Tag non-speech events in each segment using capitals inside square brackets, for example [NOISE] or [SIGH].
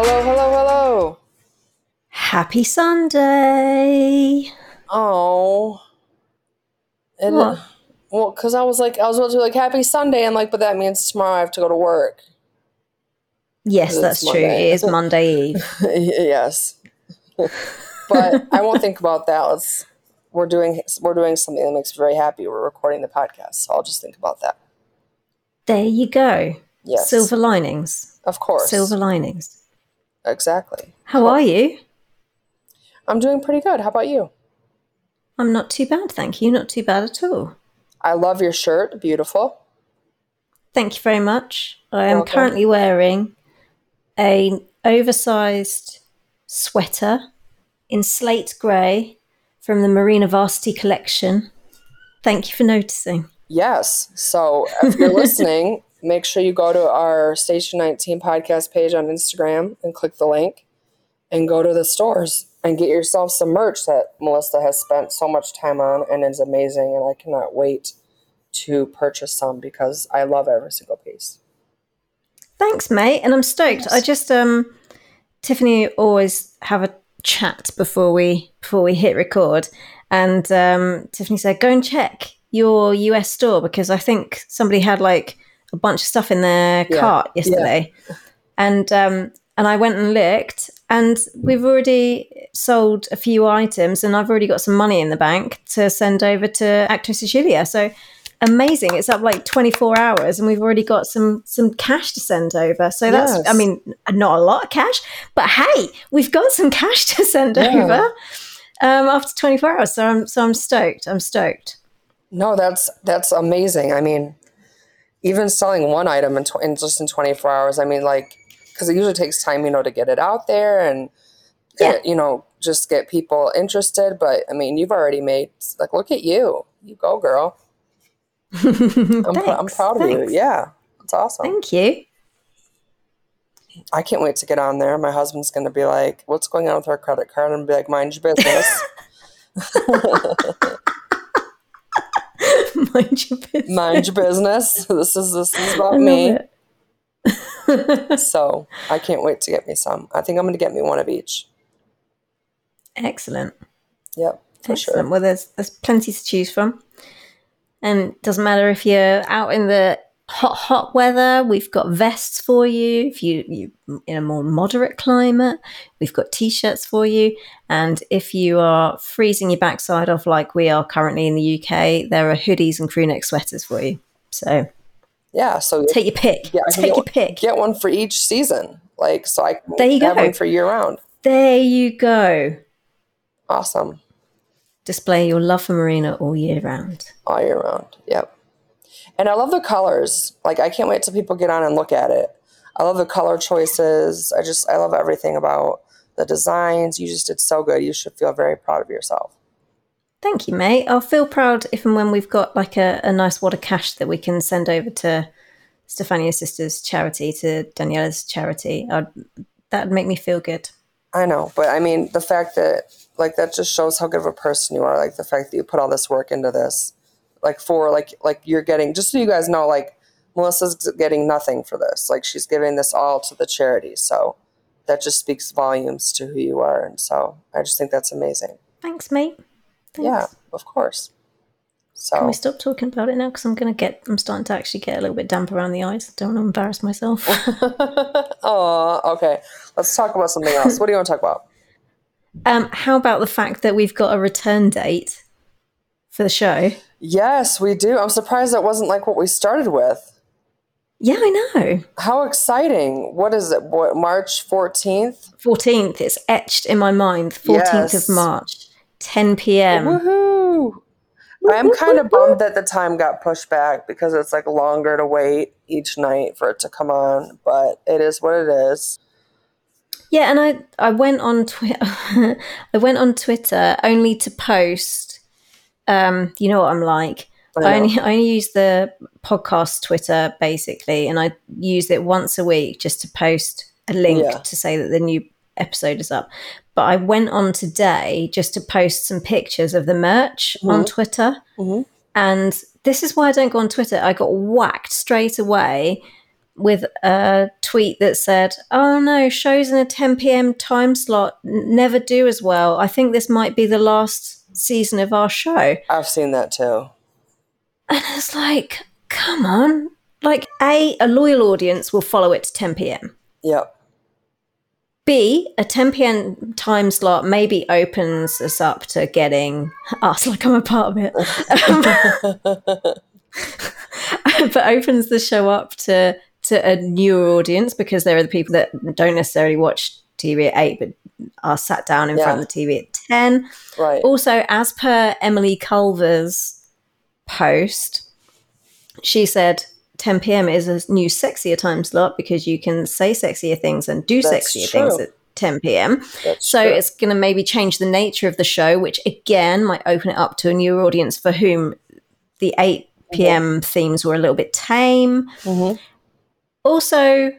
Hello, hello, hello. Happy Sunday. Oh. It, What? Well, because I was like, I was about to be like, Happy Sunday. And like, but that means tomorrow I have to go to work. Yes, that's true. It is Monday Eve. [LAUGHS] yes. but I won't think about that. Let's. We're doing we're doing something that makes me very happy. We're recording the podcast, so I'll just think about that. There you go. Yes, Silver linings. of course, Silver linings. Exactly. How are you? I'm doing pretty good. How about you? I'm not too bad, thank you. Not too bad at all. I love your shirt. Beautiful. Thank you very much. I am Welcome. currently wearing a oversized sweater in slate grey from the Marina Varsity collection. Thank you for noticing. Yes. So if you're [LAUGHS] listening, make sure you go to our Station 19 podcast page on Instagram and click the link and go to the stores and get yourself some merch that Melissa has spent so much time on and is amazing. And I cannot wait to purchase some because I love every single piece. Thanks, mate. And I'm stoked. I just um Tiffany always have a chat before we before we hit record. And um Tiffany said, go and check your US store because I think somebody had like a bunch of stuff in their Yeah. cart yesterday. And um and I went and looked and we've already sold a few items and I've already got some money in the bank to send over to Acto Sicilia. So amazing. It's up like 24 hours and we've already got some some cash to send over. So that's Yes. I mean not a lot of cash, but hey, we've got some cash to send Yeah. over um after 24 hours. So I'm so I'm stoked. I'm stoked. No, that's that's amazing. I mean, even selling one item in, tw- in just in 24 hours, I mean, like, because it usually takes time, you know, to get it out there and, get, you know, just get people interested. But I mean, you've already made, like, look at you. You go, girl. [LAUGHS] I'm, pr- I'm Thanks, proud of you. Yeah, it's awesome. Thank you. I can't wait to get on there. My husband's going to be like, what's going on with our credit card? And be like, mind your business. [LAUGHS] [LAUGHS] [LAUGHS] Mind your business. mind your business. [LAUGHS] This is, this is about me. [LAUGHS] So I can't wait to get me some. I think I'm going to get me one of each. Excellent. Yep, for Excellent. sure. Well, there's there's plenty to choose from, and doesn't matter if you're out in the hot hot weather. We've got vests for you. If you you in a more moderate climate, we've got t-shirts for you. And if you are freezing your backside off like we are currently in the UK, there are hoodies and crew neck sweaters for you. So Yeah, so take your pick. Yeah, take your one- pick. get one for each season. Like so I There you have go. one for year round. There you go. Awesome. Display your love for Marina all year round. All year round. Yep. And I love the colors. Like I can't wait till people get on and look at it. I love the color choices. I just I love everything about the designs. You just did so good. You should feel very proud of yourself. Thank you, mate. I'll feel proud if and when we've got like a, a nice wad of cash that we can send over to Stefania's sister's charity, to Daniela's charity. I'd, that'd make me feel good. I know, but I mean the fact that like that just shows how good of a person you are. Like the fact that you put all this work into this, like for like like you're getting. Just so you guys know, like Melissa's getting nothing for this. Like she's giving this all to the charity. So that just speaks volumes to who you are. And so I just think that's amazing. Thanks, mate. Thanks. Yeah, of course. So Can we stop talking about it now? Because I'm gonna get, I'm starting to actually get a little bit damp around the eyes. Don't want to embarrass myself. [LAUGHS] oh, okay. Let's talk about something else. What do you want to talk about? [LAUGHS] um, how about the fact that we've got a return date for the show? Yes, we do. I'm surprised that wasn't like what we started with. Yeah, I know. How exciting. What is it? What, March 14th? 14th. It's etched in my mind. 14th Yes. of March, 10 p.m. Woohoo! I am kind of bummed that the time got pushed back because it's like longer to wait each night for it to come on, but it is what it is. Yeah, and I I went on Twitter. [LAUGHS] I went on Twitter only to post. Um, you know what I'm like. I I only [LAUGHS] I only use the podcast Twitter basically, and I use it once a week just to post a link Yeah. to say that the new episode is up. But I went on today just to post some pictures of the merch on Twitter, Mhm. and this is why I don't go on Twitter. I got whacked straight away with a tweet that said, "Oh no, shows in a 10 p.m. time slot never do as well. I think this might be the last season of our show." I've seen that too. And it's like, come on. Like, A, a loyal audience will follow it to 10 p.m. Yep. B, a 10 p.m. time slot maybe opens us up to getting us, [LAUGHS] like I'm a part of it, um, [LAUGHS] but opens the show up to, to a newer audience because there are the people that don't necessarily watch TV at 8 but are sat down in Yeah. front of the TV at 10. Right. Also, as per Emily Culver's post, she said 10 p.m. is a new sexier time slot because you can say sexier things and do That's sexier things at 10 p.m. That's So true. it's going to maybe change the nature of the show, which again might open it up to a newer audience for whom the 8 p.m. themes were a little bit tame. Mhm. Also,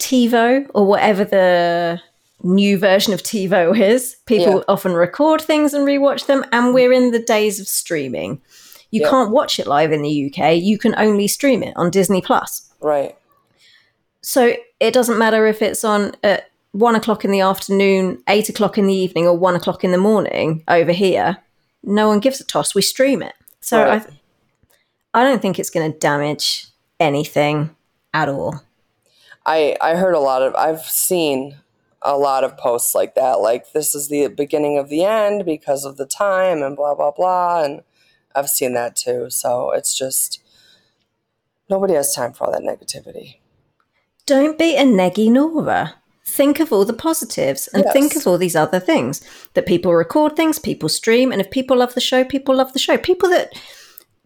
TiVo or whatever the new version of TiVo is, people Yeah. often record things and rewatch them, and we're in the days of streaming. You Yeah. can't watch it live in the UK. You can only stream it on Disney Plus. Right. So it doesn't matter if it's on at one o'clock in the afternoon, eight o'clock in the evening, or one o'clock in the morning over here. No one gives a toss. We stream it. So Right. I, I don't think it's going to damage anything at all. I I heard a lot of I've seen a lot of posts like that like this is the beginning of the end because of the time and blah blah blah and I've seen that too so it's just nobody has time for all that negativity Don't be a neggy Nora. Think of all the positives and think of all these other things that people record things, people stream, and if people love the show, people love the show. People that,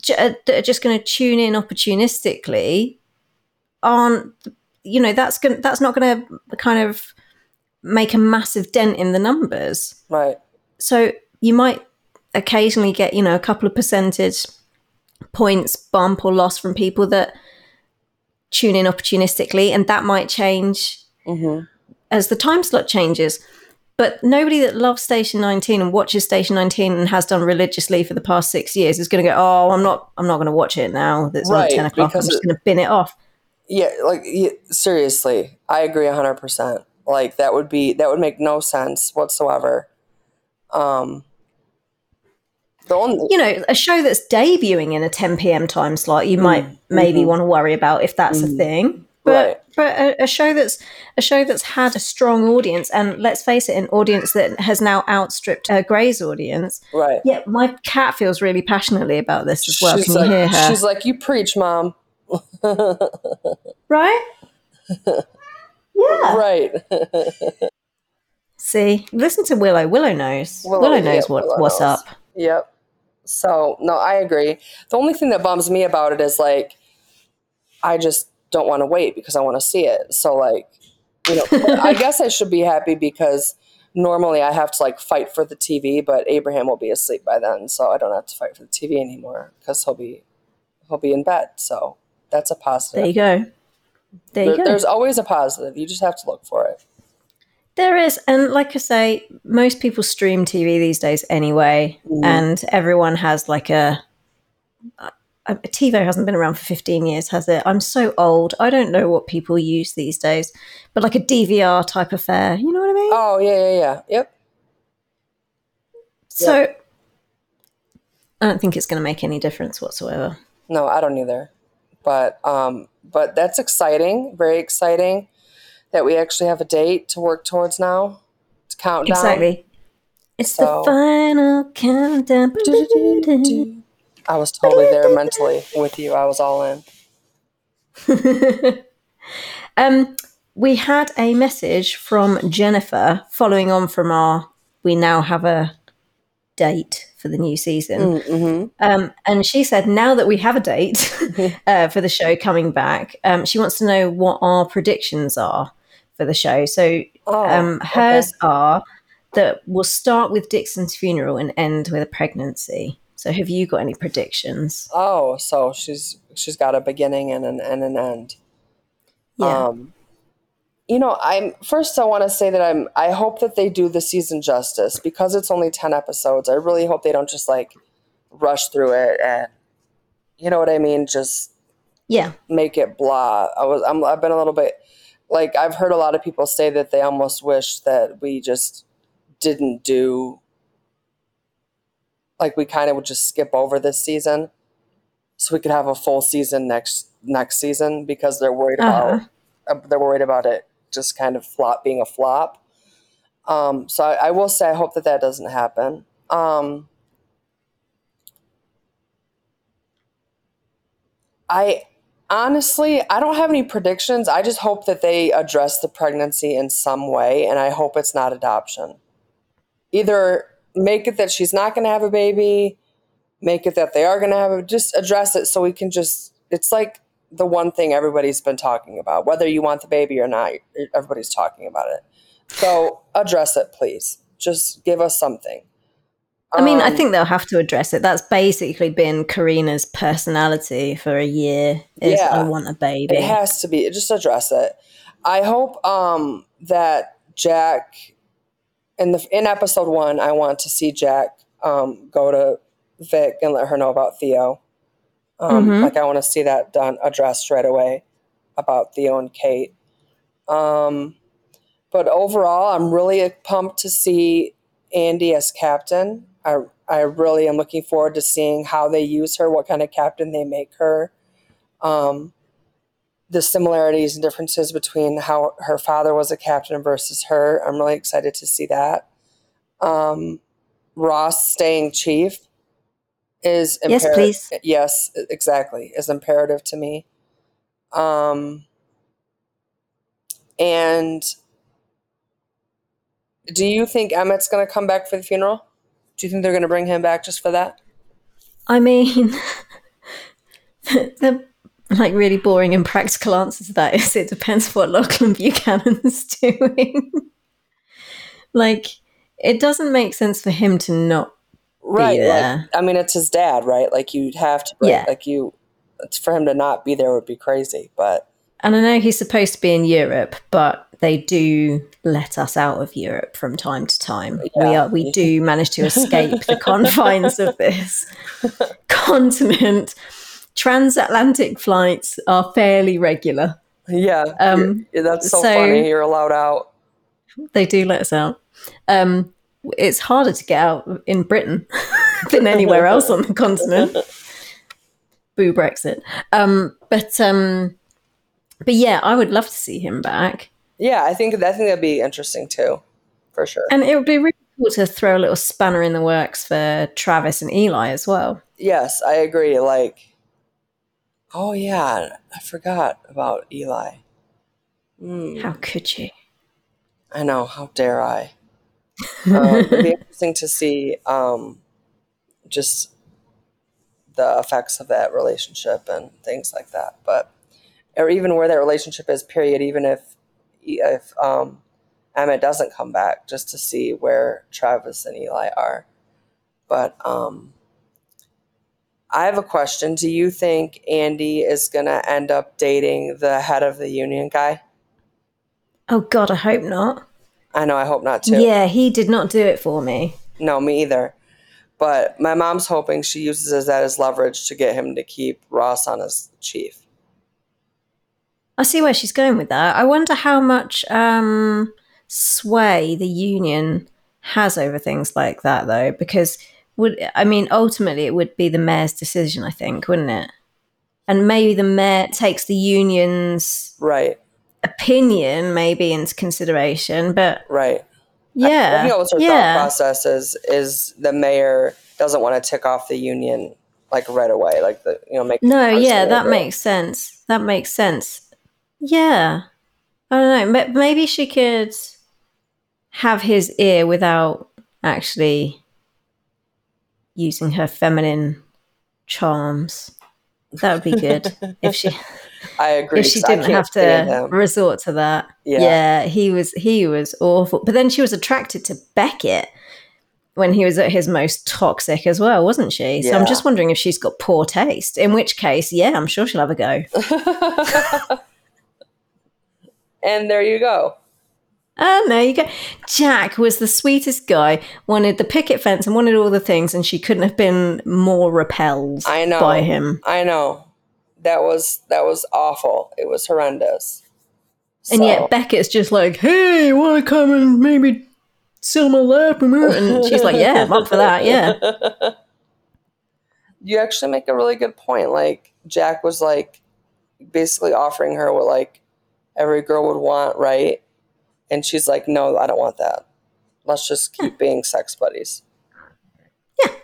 j- uh, that are just going to tune in opportunistically aren't, you know, that's going that's not going to kind of make a massive dent in the numbers. right So you might occasionally get, you know, a couple of percentage points bump or loss from people that tune in opportunistically, and that might change hmm as the time slot changes. But nobody that loves Station 19 and watches Station 19 and has done religiously for the past six years is going to go, "Oh, I'm not, I'm not going to watch it now. That's Right, on 10 o'clock. I'm just going to bin it off." Yeah like yeah, seriously I agree 100% like that would be that would make no sense whatsoever um the only You know, a show that's debuting in a 10 p.m. time slot, you might maybe mhm. want to worry about if that's a thing. But Right. but a, a show that's a show that's had a strong audience, and let's face it, an audience that has now outstripped uh, Grey's audience. right Yeah, my cat feels really passionately about this as well. she's Can like, you hear her? she's like you preach mom [LAUGHS] right? yeah. right See, listen to Willow. Willow knows. Willow- Willow, knows yeah, what, Willow what's knows. up. Yep. So no, I agree. The only thing that bums me about it is like, I just don't want to wait because I want to see it. So like, you know, I [LAUGHS] guess I should be happy because normally I have to like fight for the TV, but Abraham will be asleep by then, so I don't have to fight for the TV anymore because he'll be he'll be in bed. So that's a positive. There you go. There you go. There's always a positive. You just have to look for it. There is, and like I say, most people stream TV these days anyway, Mhm. and everyone has like a, a. a TiVo hasn't been around for 15 years, has it? I'm so old. I don't know what people use these days, but like a DVR type affair. You know what I mean? Oh yeah, yeah, yeah. Yep. so I don't think it's going to make any difference whatsoever. No, I don't either. But um, but that's exciting. Very exciting that we actually have a date to work towards now. To count down. Exactly. It's So- the final countdown. I was totally there mentally with you. I was all in. [LAUGHS] um, we had a message from Jennifer following on from our. We now have a date for the new season. Mm-hmm. Um, and she said, now that we have a date [LAUGHS] [LAUGHS] uh, for the show coming back, um, she wants to know what our predictions are for the show. So Oh, um, okay. hers are that we'll start with Dixon's funeral and end with a pregnancy. So have you got any predictions? Oh, so she's she's got a beginning and an and an end. Yeah. Um, you know, I'm first. I want to say that I'm. I hope that they do the season justice because it's only ten episodes. I really hope they don't just like rush through it and, you know what I mean, just Yeah. make it blah. I was I'm, I've been a little bit like I've heard a lot of people say that they almost wish that we just didn't do like we kind of would just skip over this season so we could have a full season next next season because they're worried about uh, they're worried about it just kind of flop being a flop. Um, so I, I will say I hope that that doesn't happen. Um, I honestly I don't have any predictions. I just hope that they address the pregnancy in some way, and I hope it's not adoption. Either make it that she's not going to have a baby, make it that they are going to have a, just address it so we can just it's like the one thing everybody's been talking about whether you want the baby or not everybody's talking about it so address it please just give us something I mean, I Um, think they'll have to address it. That's basically been Carina's personality for a year. Is Yeah. I want a baby. It has to be. Just address it. I hope um, that Jack in the in episode one, I want to see Jack um, go to Vic and let her know about Theo. Um, Mhm. Like I want to see that done addressed right away about Theo and Kate. Um, but overall, I'm really pumped to see Andy as captain. I I really am looking forward to seeing how they use her, what kind of captain they make her. Um, the similarities and differences between how her father was a captain versus her. I'm really excited to see that. Um, Ross staying chief is Yes, imperative. please. Yes, exactly, is imperative to me. Um, and do you think Emmett's going to come back for the funeral? Do you think they're going to bring him back just for that? I mean, [LAUGHS] the like really boring and practical answer to that is it depends what Lachlan Buchanan's [LAUGHS] doing. like, it doesn't make sense for him to not. Right like, i mean it's his dad right like you'd have to bring, Yeah. like you it's- for him to not be there would be crazy but And I know he's supposed to be in Europe, but they do let us out of Europe from time to time. We are we [LAUGHS] do manage to escape the confines of this [LAUGHS] continent. Transatlantic flights are fairly regular. yeah Um, that's so, so- funny you're allowed out They do let us out. Um, it's harder to get out in Britain [LAUGHS] than anywhere else on the continent. Boo Brexit. Um, but um, but yeah, I would love to see him back. yeah i think i think that'd be interesting too for sure And it would be really cool to throw a little spanner in the works for Travis and Eli as well. yes i agree like oh yeah i forgot about eli Hmm. How could you? I know. How dare I? Um, it'd be [LAUGHS] interesting to see um, just the effects of that relationship and things like that. But or even where that relationship is. Period. Even if if um, Emmett doesn't come back, just to see where Travis and Eli are. But um, I have a question. Do you think Andy is going to end up dating the head of the union guy? Oh God, I hope not. I know. I hope not too. Yeah, he did not do it for me. No, me either. But my mom's hoping she uses that as leverage to get him to keep Ross on as chief. I see where she's going with that. I wonder how much um, sway the union has over things like that, though, because would I mean ultimately it would be the mayor's decision, I think, wouldn't it? And maybe the mayor takes the union's Right, opinion maybe into consideration, but right. Yeah. I yeah, think was her thought yeah, process is, is the mayor doesn't want to tick off the union like right away, like the you know make no, yeah, that makes sense. That makes sense. Yeah, I don't know. ma- Maybe she could have his ear without actually using her feminine charms. That would be good if she [LAUGHS] I agree. if she didn't have to resort to that. Yeah. Yeah. he was he was awful. But then she was attracted to Beckett when he was at his most toxic as well, wasn't she? So Yeah. I'm just wondering if she's got poor taste. In which case, yeah, I'm sure she'll have a go. [LAUGHS] and there you go. Oh, there you go. Jack was the sweetest guy, wanted the picket fence and wanted all the things, and she couldn't have been more repelled I know. by him. I know. That was that was awful. It was horrendous. And So- yet Beckett's just like, hey, want to come and maybe on my lap? And she's like, yeah, I'm up for that. Yeah. [LAUGHS] you actually make a really good point. Like Jack was like basically offering her what like every girl would want, right? And she's like, "No, I don't want that. Let's just keep being sex buddies." Yeah.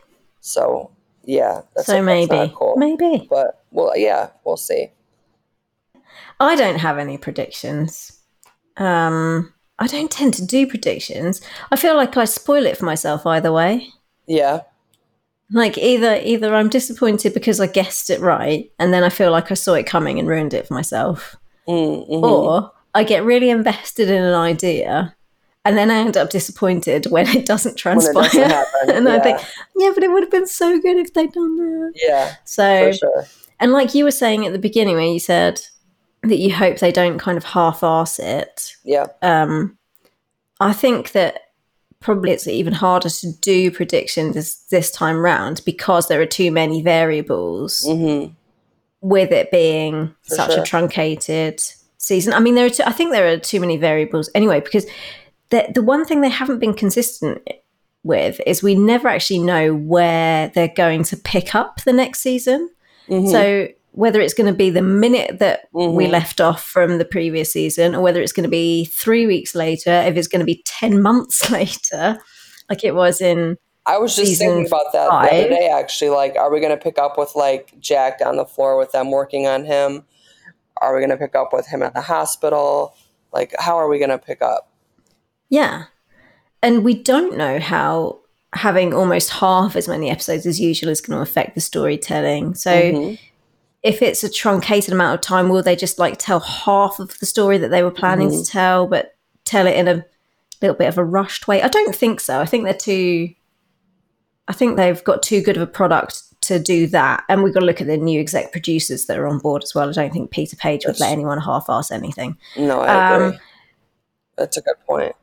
So yeah, that's so maybe, cool. maybe. But well, yeah, we'll see. I don't have any predictions. Um, I don't tend to do predictions. I feel like I spoil it for myself either way. Yeah, Like either either I'm disappointed because I guessed it right, and then I feel like I saw it coming and ruined it for myself, mm, mhm. or I get really invested in an idea, and then I end up disappointed when it doesn't when it transpire. doesn't happen. [LAUGHS] and yeah. I think, yeah, but it would have been so good if they'd done that. yeah, So for sure. And like you were saying at the beginning, where you said that you hope they don't kind of half-ass it. Yeah, Um, I think that probably it's even harder to do predictions this, this time round because there are too many variables hmm with it being For such sure. a truncated season. I mean, there are. Too, I think there are too many variables anyway because the the one thing they haven't been consistent with is we never actually know where they're going to pick up the next season. Mm-hmm. So whether it's going to be the minute that we Mhm. left off from the previous season, or whether it's going to be three weeks later, if it's going to be ten [LAUGHS] months later, like it was in I was just thinking about that the other day. Actually, like, are we going to pick up with like Jack on the floor with them working on him? Are we going to pick up with him at the hospital? Like, how are we going to pick up? yeah, and we don't know how having almost half as many episodes as usual is going to affect the storytelling. So. Mhm. If it's a truncated amount of time, will they just like tell half of the story that they were planning Mm-hmm. to tell, but tell it in a little bit of a rushed way? I don't think so. I think they're too. I think they've got too good of a product to do that, and we've got to look at the new exec producers that are on board as well. I don't think Peter Paige would That's- let anyone half-ass anything. No, I Um, agree. That's a good point.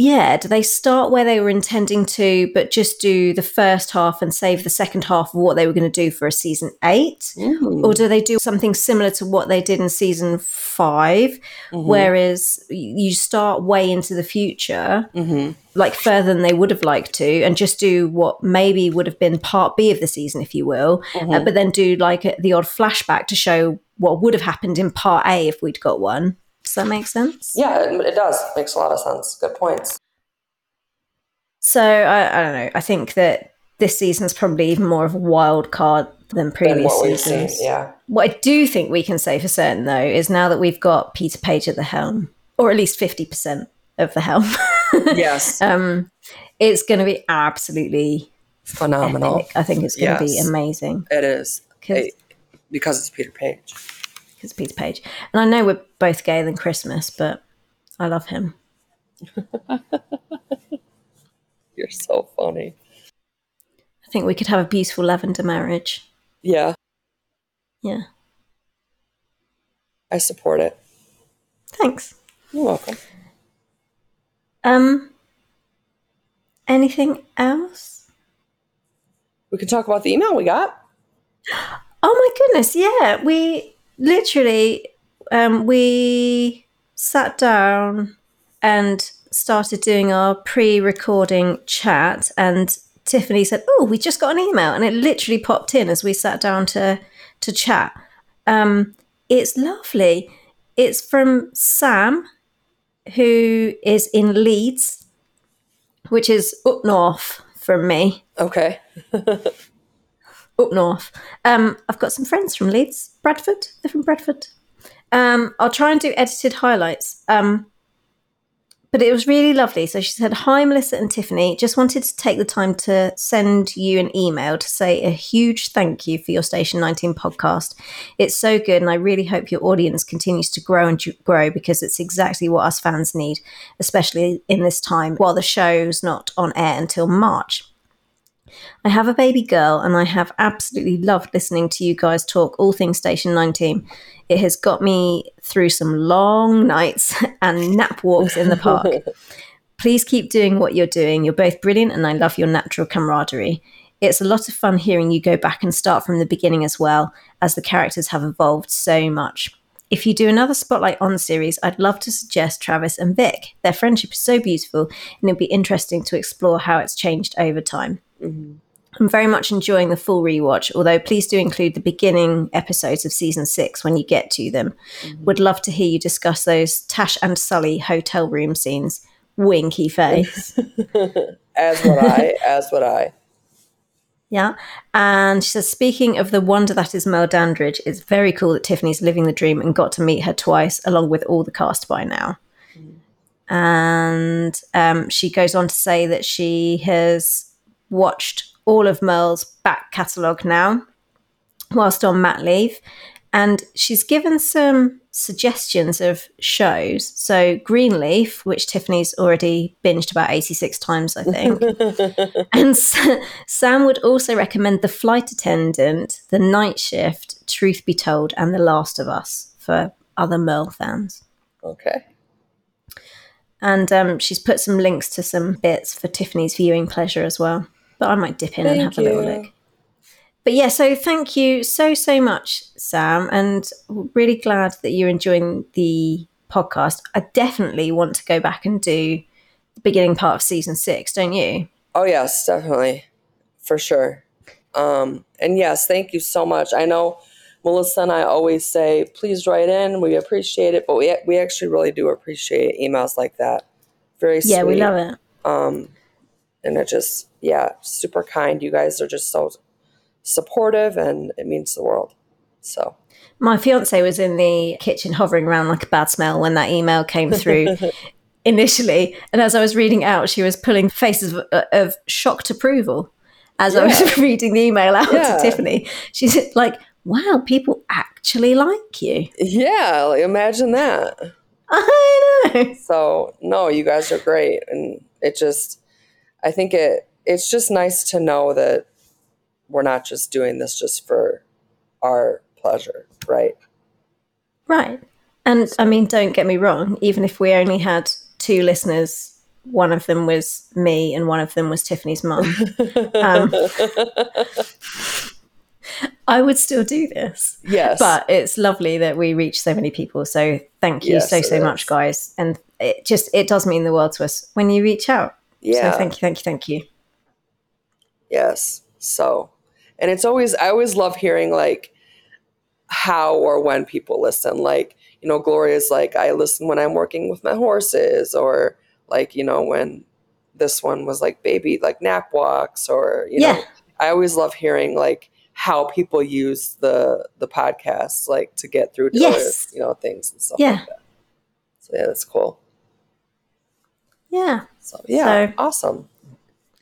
Yeah, do they start where they were intending to, but just do the first half and save the second half of what they were going to do for a season eight? Mm. Or do they do something similar to what they did in season 5 Mhm. whereas you start way into the future, Mhm. like further than they would have liked to, and just do what maybe would have been part B of the season, if you will, uh, Mhm. but then do like a, the odd flashback to show what would have happened in part A if we'd got one. Does that make sense? Yeah, it, it does. Makes a lot of sense. Good points. So I, I don't know. I think that this season's probably even more of a wild card than Than previous what we've seen. seasons. Yeah. What I do think we can say for certain, though, is now that we've got Peter Paige at the helm, or at least 50% of the helm, [LAUGHS] Yes. um, it's going to be absolutely Phenomenal. epic. I think it's going to be amazing It is. because Hey, because it's Peter Paige. It's Peter Paige. And I know we're both gay than Christmas, but I love him. [LAUGHS] You're so funny. I think we could have a beautiful lavender marriage. Yeah, Yeah. I support it. Thanks. You're welcome. Um, anything else? We can talk about the email we got. [GASPS] Oh my goodness, yeah. We literally um we sat down and started doing our pre-recording chat and Tiffany said, "Oh, we just got an email." And it literally popped in as we sat down to to chat. Um it's lovely. It's from Sam who is in Leeds, which is up north from me Okay. [LAUGHS] up north. Um, I've got some friends from Leeds, Bradford. They're from Bradford. Um, I'll try and do edited highlights. Um, but it was really lovely. So she said, Hi, Melissa and Tiffany. Just wanted to take the time to send you an email to say a huge thank you for your Station 19 podcast. It's so good, and I really hope your audience continues to grow and grow because it's exactly what us fans need, especially in this time while the show's not on air until March. I have a baby girl and I have absolutely loved listening to you guys talk all things Station 19. It has got me through some long nights [LAUGHS] and nap walks in the park. [LAUGHS] Please keep doing what you're doing. You're both brilliant and I love your natural camaraderie. It's a lot of fun hearing you go back and start from the beginning as well, as the characters have evolved so much. If you do another spotlight on series, I'd love to suggest Travis and Vic. Their friendship is so beautiful, and it'd be interesting to explore how it's changed over time. I'm very much enjoying the full rewatch, although please do include the beginning episodes of season six when you get to them. Would love to hear you discuss those Tash and Sully hotel room scenes. Winky face. [LAUGHS] As would I. as would I. yeah. And she says, speaking of the wonder that is Merle Dandridge, it's very cool that Tiffany's living the dream and got to meet her twice, along with all the cast by now. And um, she goes on to say that she has watched all of Merle's back catalogue now, whilst on mat leave. And she's given some suggestions of shows. So, Greenleaf, which Tiffany's already binged about 86 times, I think. [LAUGHS] and Sam would also recommend The Flight Attendant, The Night Shift, Truth Be Told, and The Last of Us for other Merle fans. Okay. And um, she's put some links to some bits for Tiffany's viewing pleasure as well. But I might dip in and Thank have a little look. But yeah, so thank you so, so much, Sam. And really glad that you're enjoying the podcast. I definitely want to go back and do the beginning part of season six, don't you? Oh yes, definitely, for sure. Um, and yes, thank you so much. I know Melissa and I always say, please write in. We appreciate it, but we we actually really do appreciate emails like that. Very sweet. Yeah, we love it. Um, and it just yeah, super kind. You guys are just so supportive, and it means the world. So My fiance was in the kitchen hovering around like a bad smell when that email came through [LAUGHS] initially. And as I was reading out, she was pulling faces of, of shocked approval as I was [LAUGHS] reading the email out Yeah. to Tiffany. She's like, wow, people actually like you. yeah, like, imagine that. [LAUGHS] I know. So no, you guys are great, and it just, I think it, it's just nice to know that we're not just doing this just for our pleasure, right? Right. And I mean, don't get me wrong, even if we only had two listeners, one of them was me and one of them was Tiffany's mum. [LAUGHS] Um, I would still do this. Yes, But it's lovely that we reach so many people. So thank you Yes, so, so much, is. guys. And it just, it does mean the world to us when you reach out. Yeah, So thank you, thank you, thank you. yes. So, and it's always, I always love hearing like how or when people listen. Like, you know, Gloria's like, I listen when I'm working with my horses, or like, you know, when this one was like baby, like nap walks, or you know, I always love hearing like how people use the the podcast like to get through to Yes. their, you know things and stuff Yeah. like that. So yeah, that's cool. Yeah. So yeah, So- awesome.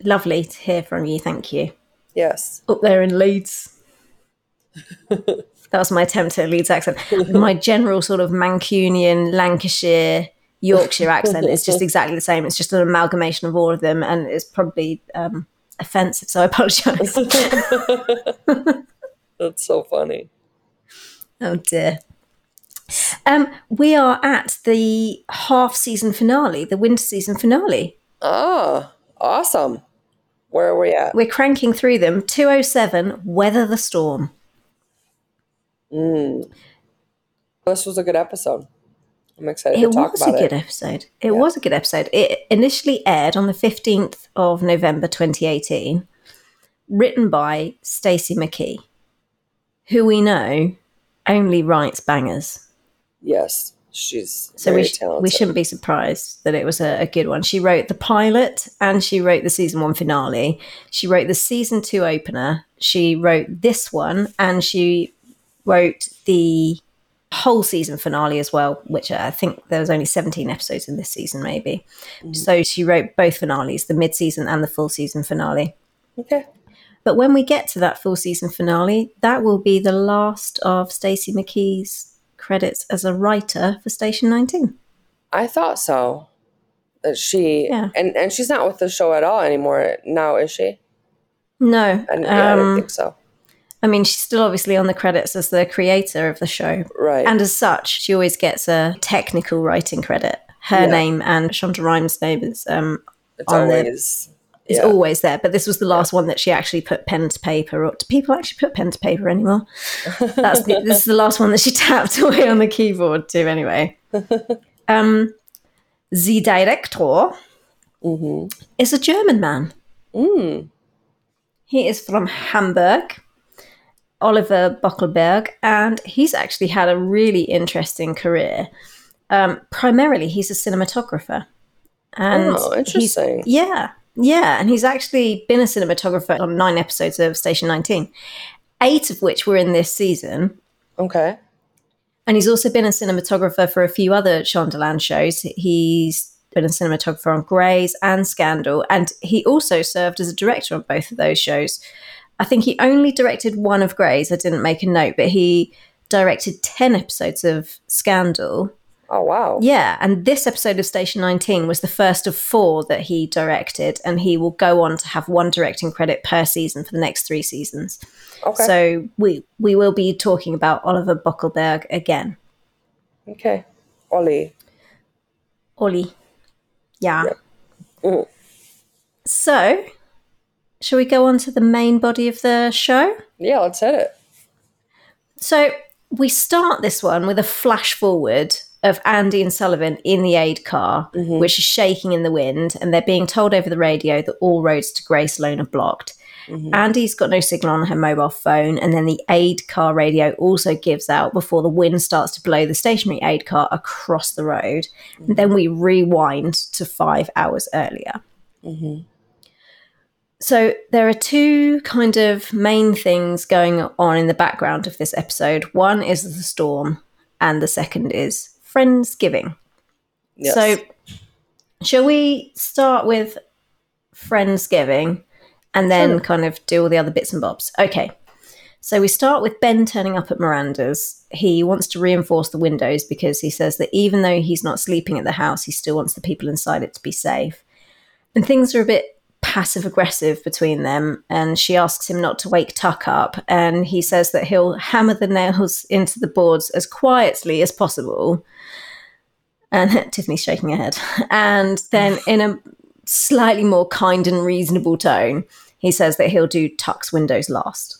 Lovely to hear from you. Thank you. Yes. Up there in Leeds. [LAUGHS] that was my attempt at a Leeds accent. My general sort of Mancunian, Lancashire, Yorkshire accent is just [LAUGHS] exactly the same. It's just an amalgamation of all of them, and it's probably um, offensive. So I apologise. [LAUGHS] That's so funny. oh dear. Um, we are at the half season finale, the winter season finale. Ah, awesome. Where are we at? We're cranking through them. 207, Weather the Storm. Mm. This was a good episode. I'm excited It to talk was a good episode. It was a good episode. It initially aired on the 15th of November 2018, written by Stacy McKee, who we know only writes bangers. Yes, she's So we, sh- we shouldn't be surprised that it was a, a good one. She wrote the pilot and she wrote the season one finale. She wrote the season two opener. She wrote this one and she wrote the whole season finale as well, which I think there was only 17 episodes in this season, maybe. Mm. So she wrote both finales, the mid season and the full season finale. Okay. But when we get to that full season finale, that will be the last of Stacy McKee's credits as a writer for Station 19. I thought so. That she Yeah. and and she's not with the show at all anymore now, is she? No, I, yeah, I didn't um, think so. I mean she's still obviously on the credits as the creator of the show, Right. and as such, she always gets a technical writing credit. Her Yeah. name and Shonda Rhimes' name is um, it's on the- always is Yeah. always there. But this was the last one that she actually put pen to paper. Or do people actually put pen to paper anymore? That's the, this is the last one that she [LAUGHS] tapped away on the keyboard to. Anyway, [LAUGHS] um, the director is a German man. Mm. He is from Hamburg, Oliver Bokelberg, and he's actually had a really interesting career. Um, primarily, he's a cinematographer. And Oh, interesting. yeah, yeah. And he's actually been a cinematographer on nine episodes of Station 19, eight of which were in this season. Okay. And he's also been a cinematographer for a few other Shondaland shows. He's been a cinematographer on Grey's and Scandal, and he also served as a director on both of those shows. I think he only directed one of Grey's. I didn't make a note, but he directed 10 episodes of Scandal. Oh wow. Yeah, and this episode of Station 19 was the first of four that he directed, and he will go on to have one directing credit per season for the next three seasons. Okay. So we we will be talking about Oliver Bokelberg again. okay. Ollie. Ollie. Yeah. Mhm. So, shall we go on to the main body of the show? Yeah, let's hit it. So, we start this one with a flash forward of Andy and Sullivan in the aid car, mm-hmm. which is shaking in the wind, and they're being told over the radio that all roads to Grace Lone are blocked. Mm-hmm. Andy's got no signal on her mobile phone, and then the aid car radio also gives out before the wind starts to blow the stationary aid car across the road. And then we rewind to five hours earlier. So there are two kind of main things going on in the background of this episode. One is the storm, and the second is Friendsgiving. Yes. So, shall we start with Friendsgiving and then Sure. kind of do all the other bits and bobs? Okay. So, we start with Ben turning up at Miranda's. He wants to reinforce the windows because he says that even though he's not sleeping at the house, he still wants the people inside it to be safe. And things are a bit passive aggressive between them. And she asks him not to wake Tuck up. And he says that he'll hammer the nails [LAUGHS] into the boards as quietly as possible. And [LAUGHS] Tiffany's shaking her head. And then, in a slightly more kind and reasonable tone, he says that he'll do Tuck's windows last.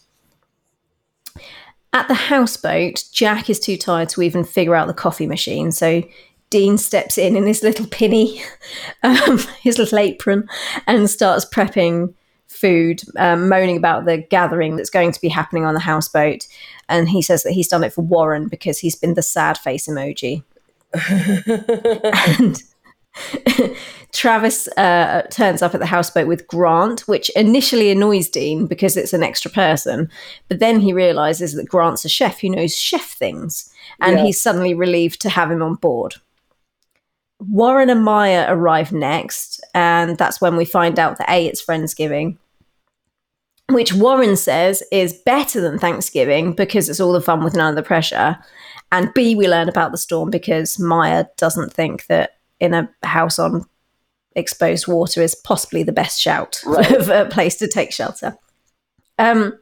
At the houseboat, Jack is too tired to even figure out the coffee machine. So Dean steps in in his little pinny, [LAUGHS] um, his little apron, and starts prepping food, um, moaning about the gathering that's going to be happening on the houseboat. And he says that he's done it for Warren because he's been the sad face emoji. And Travis uh, turns up at the houseboat with Grant, which initially annoys Dean because it's an extra person. But then he realizes that Grant's a chef who knows chef things. And Yeah. he's suddenly relieved to have him on board. Warren and Maya arrive next, and that's when we find out that A, it's Friendsgiving, which Warren says is better than Thanksgiving because it's all the fun with none of the pressure. And B, we learn about the storm because Maya doesn't think that in a house on exposed water is possibly the best shout [LAUGHS] of a place to take shelter. Um,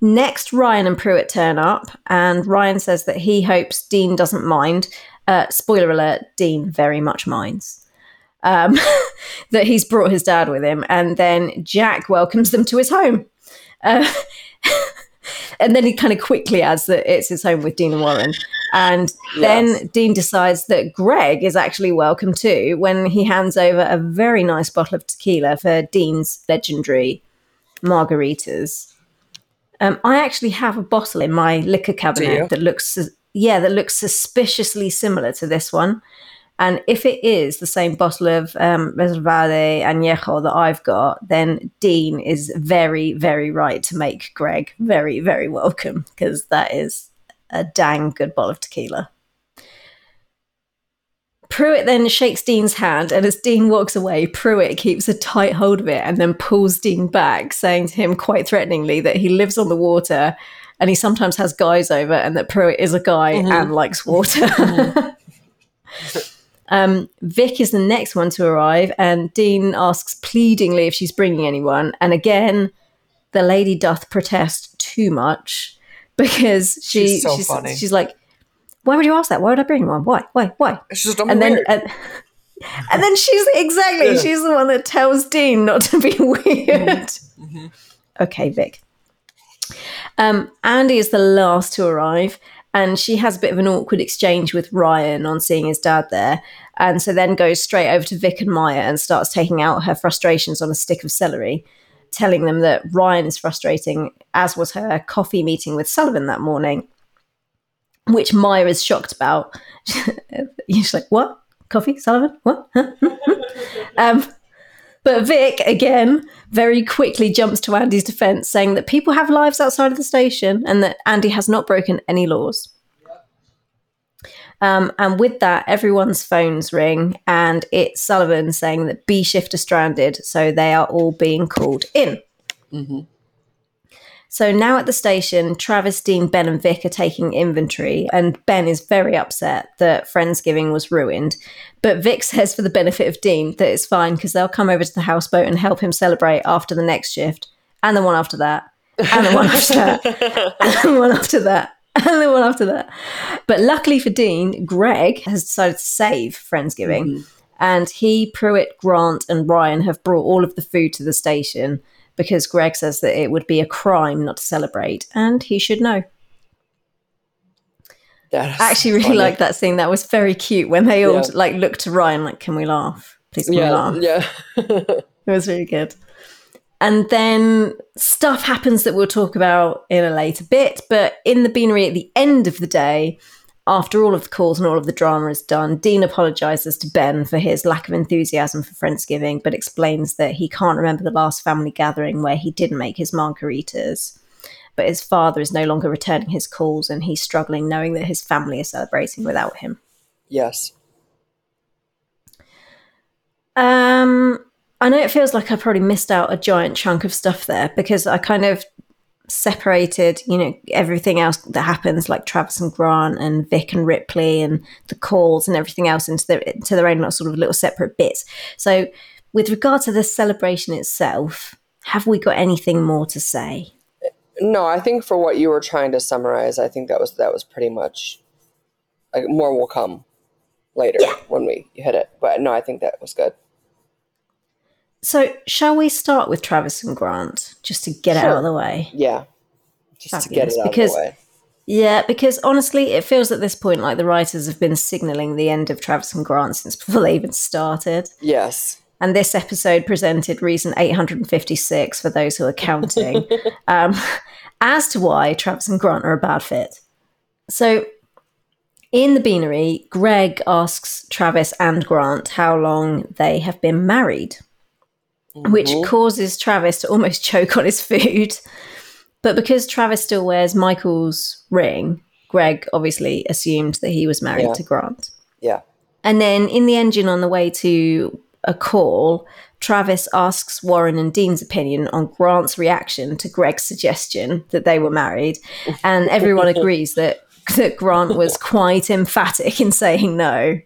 next, Ryan and Pruitt turn up, and Ryan says that he hopes Dean doesn't mind. Uh, spoiler alert: Dean very much minds. Um, [LAUGHS] that he's brought his dad with him, and then Jack welcomes them to his home. Uh, and then he kind of quickly adds that it's his home with Dean and Warren. And then Yes. Dean decides that Greg is actually welcome too when he hands over a very nice bottle of tequila for Dean's legendary margaritas. Um, I actually have a bottle in my liquor cabinet that looks, yeah, that looks suspiciously similar to this one. And if it is the same bottle of um, Reservade Añejo that I've got, then Dean is very, very right to make Greg very, very welcome because that is a dang good bottle of tequila. Pruitt then shakes Dean's hand, and as Dean walks away, Pruitt keeps a tight hold of it and then pulls Dean back, saying to him quite threateningly that he lives on the water and he sometimes has guys over, and that Pruitt is a guy and likes water. [LAUGHS] Um, Vic is the next one to arrive, and Dean asks pleadingly if she's bringing anyone. And again, the lady doth protest too much [LAUGHS] because she, She's she's, so she's, funny. like, "Why would you ask that? Why would I bring one? Why? Why? Why?" It's just and then, and, And then she's exactly, Yeah. she's the one that tells Dean not to be [LAUGHS] weird. Mm-hmm. Okay, Vic. Um, Andy is the last to arrive, and she has a bit of an awkward exchange with Ryan on seeing his dad there. And so then goes straight over to Vic and Maya and starts taking out her frustrations on a stick of celery, telling them that Ryan is frustrating, as was her coffee meeting with Sullivan that morning, which Maya is shocked about. [LAUGHS] She's like, What? Coffee? Sullivan? What? [LAUGHS] Um, but Vic, again, very quickly jumps to Andy's defense, saying that people have lives outside of the station and that Andy has not broken any laws. Um, and with that, everyone's phones ring, and it's Sullivan saying that B shift are stranded, so they are all being called in. hmm So now at the station, Travis, Dean, Ben, and Vic are taking inventory, and Ben is very upset that Friendsgiving was ruined. But Vic says, for the benefit of Dean, that it's fine because they'll come over to the houseboat and help him celebrate after the next shift, and the one after that, and the one after that, [LAUGHS] and the one after that, and the one after that. But luckily for Dean, Greg has decided to save Friendsgiving, mm-hmm. and he, Pruitt, Grant, and Ryan have brought all of the food to the station because Greg says that it would be a crime not to celebrate, and he should know. I actually really funny. like that scene. That was very cute when they all Yeah. like looked to Ryan like, "Can we laugh? Please, can we laugh?" yeah. [LAUGHS] It was really good. And then stuff happens that we'll talk about in a later bit. But in the beanery at the end of the day, after all of the calls and all of the drama is done, Dean apologizes to Ben for his lack of enthusiasm for Friendsgiving, but explains that he can't remember the last family gathering where he didn't make his margaritas. But his father is no longer returning his calls and he's struggling knowing that his family is celebrating without him. yes. Um, I know it feels like I probably missed out a giant chunk of stuff there because I kind of separated, you know, everything else that happens, like Travis and Grant and Vic and Ripley and the calls and everything else into their into their own sort of little separate bits. So, with regard to the celebration itself, have we got anything more to say? No, I think for what you were trying to summarize, I think that was that was pretty much. Like more will come later when we hit it, but no, I think that was good. So, shall we start with Travis and Grant just to get it out of the way? Yeah, just to get it out because- of the way. Yeah, because honestly, it feels at this point like the writers have been signaling the end of Travis and Grant since before they even started. Yes, And this episode presented reason 856 for those who are counting [LAUGHS] um, as to why Travis and Grant are a bad fit. So, in the beanery, Greg asks Travis and Grant how long they have been married, which Mhm. causes Travis to almost [LAUGHS] choke on his food. But because Travis still wears Michael's ring, Greg obviously assumed that he was married Yeah. to Grant. yeah, And then in the engine on the way to a call, Travis asks Warren and Dean's opinion on Grant's reaction to Greg's suggestion that they were married. And everyone agrees that, that Grant was quite emphatic in saying no.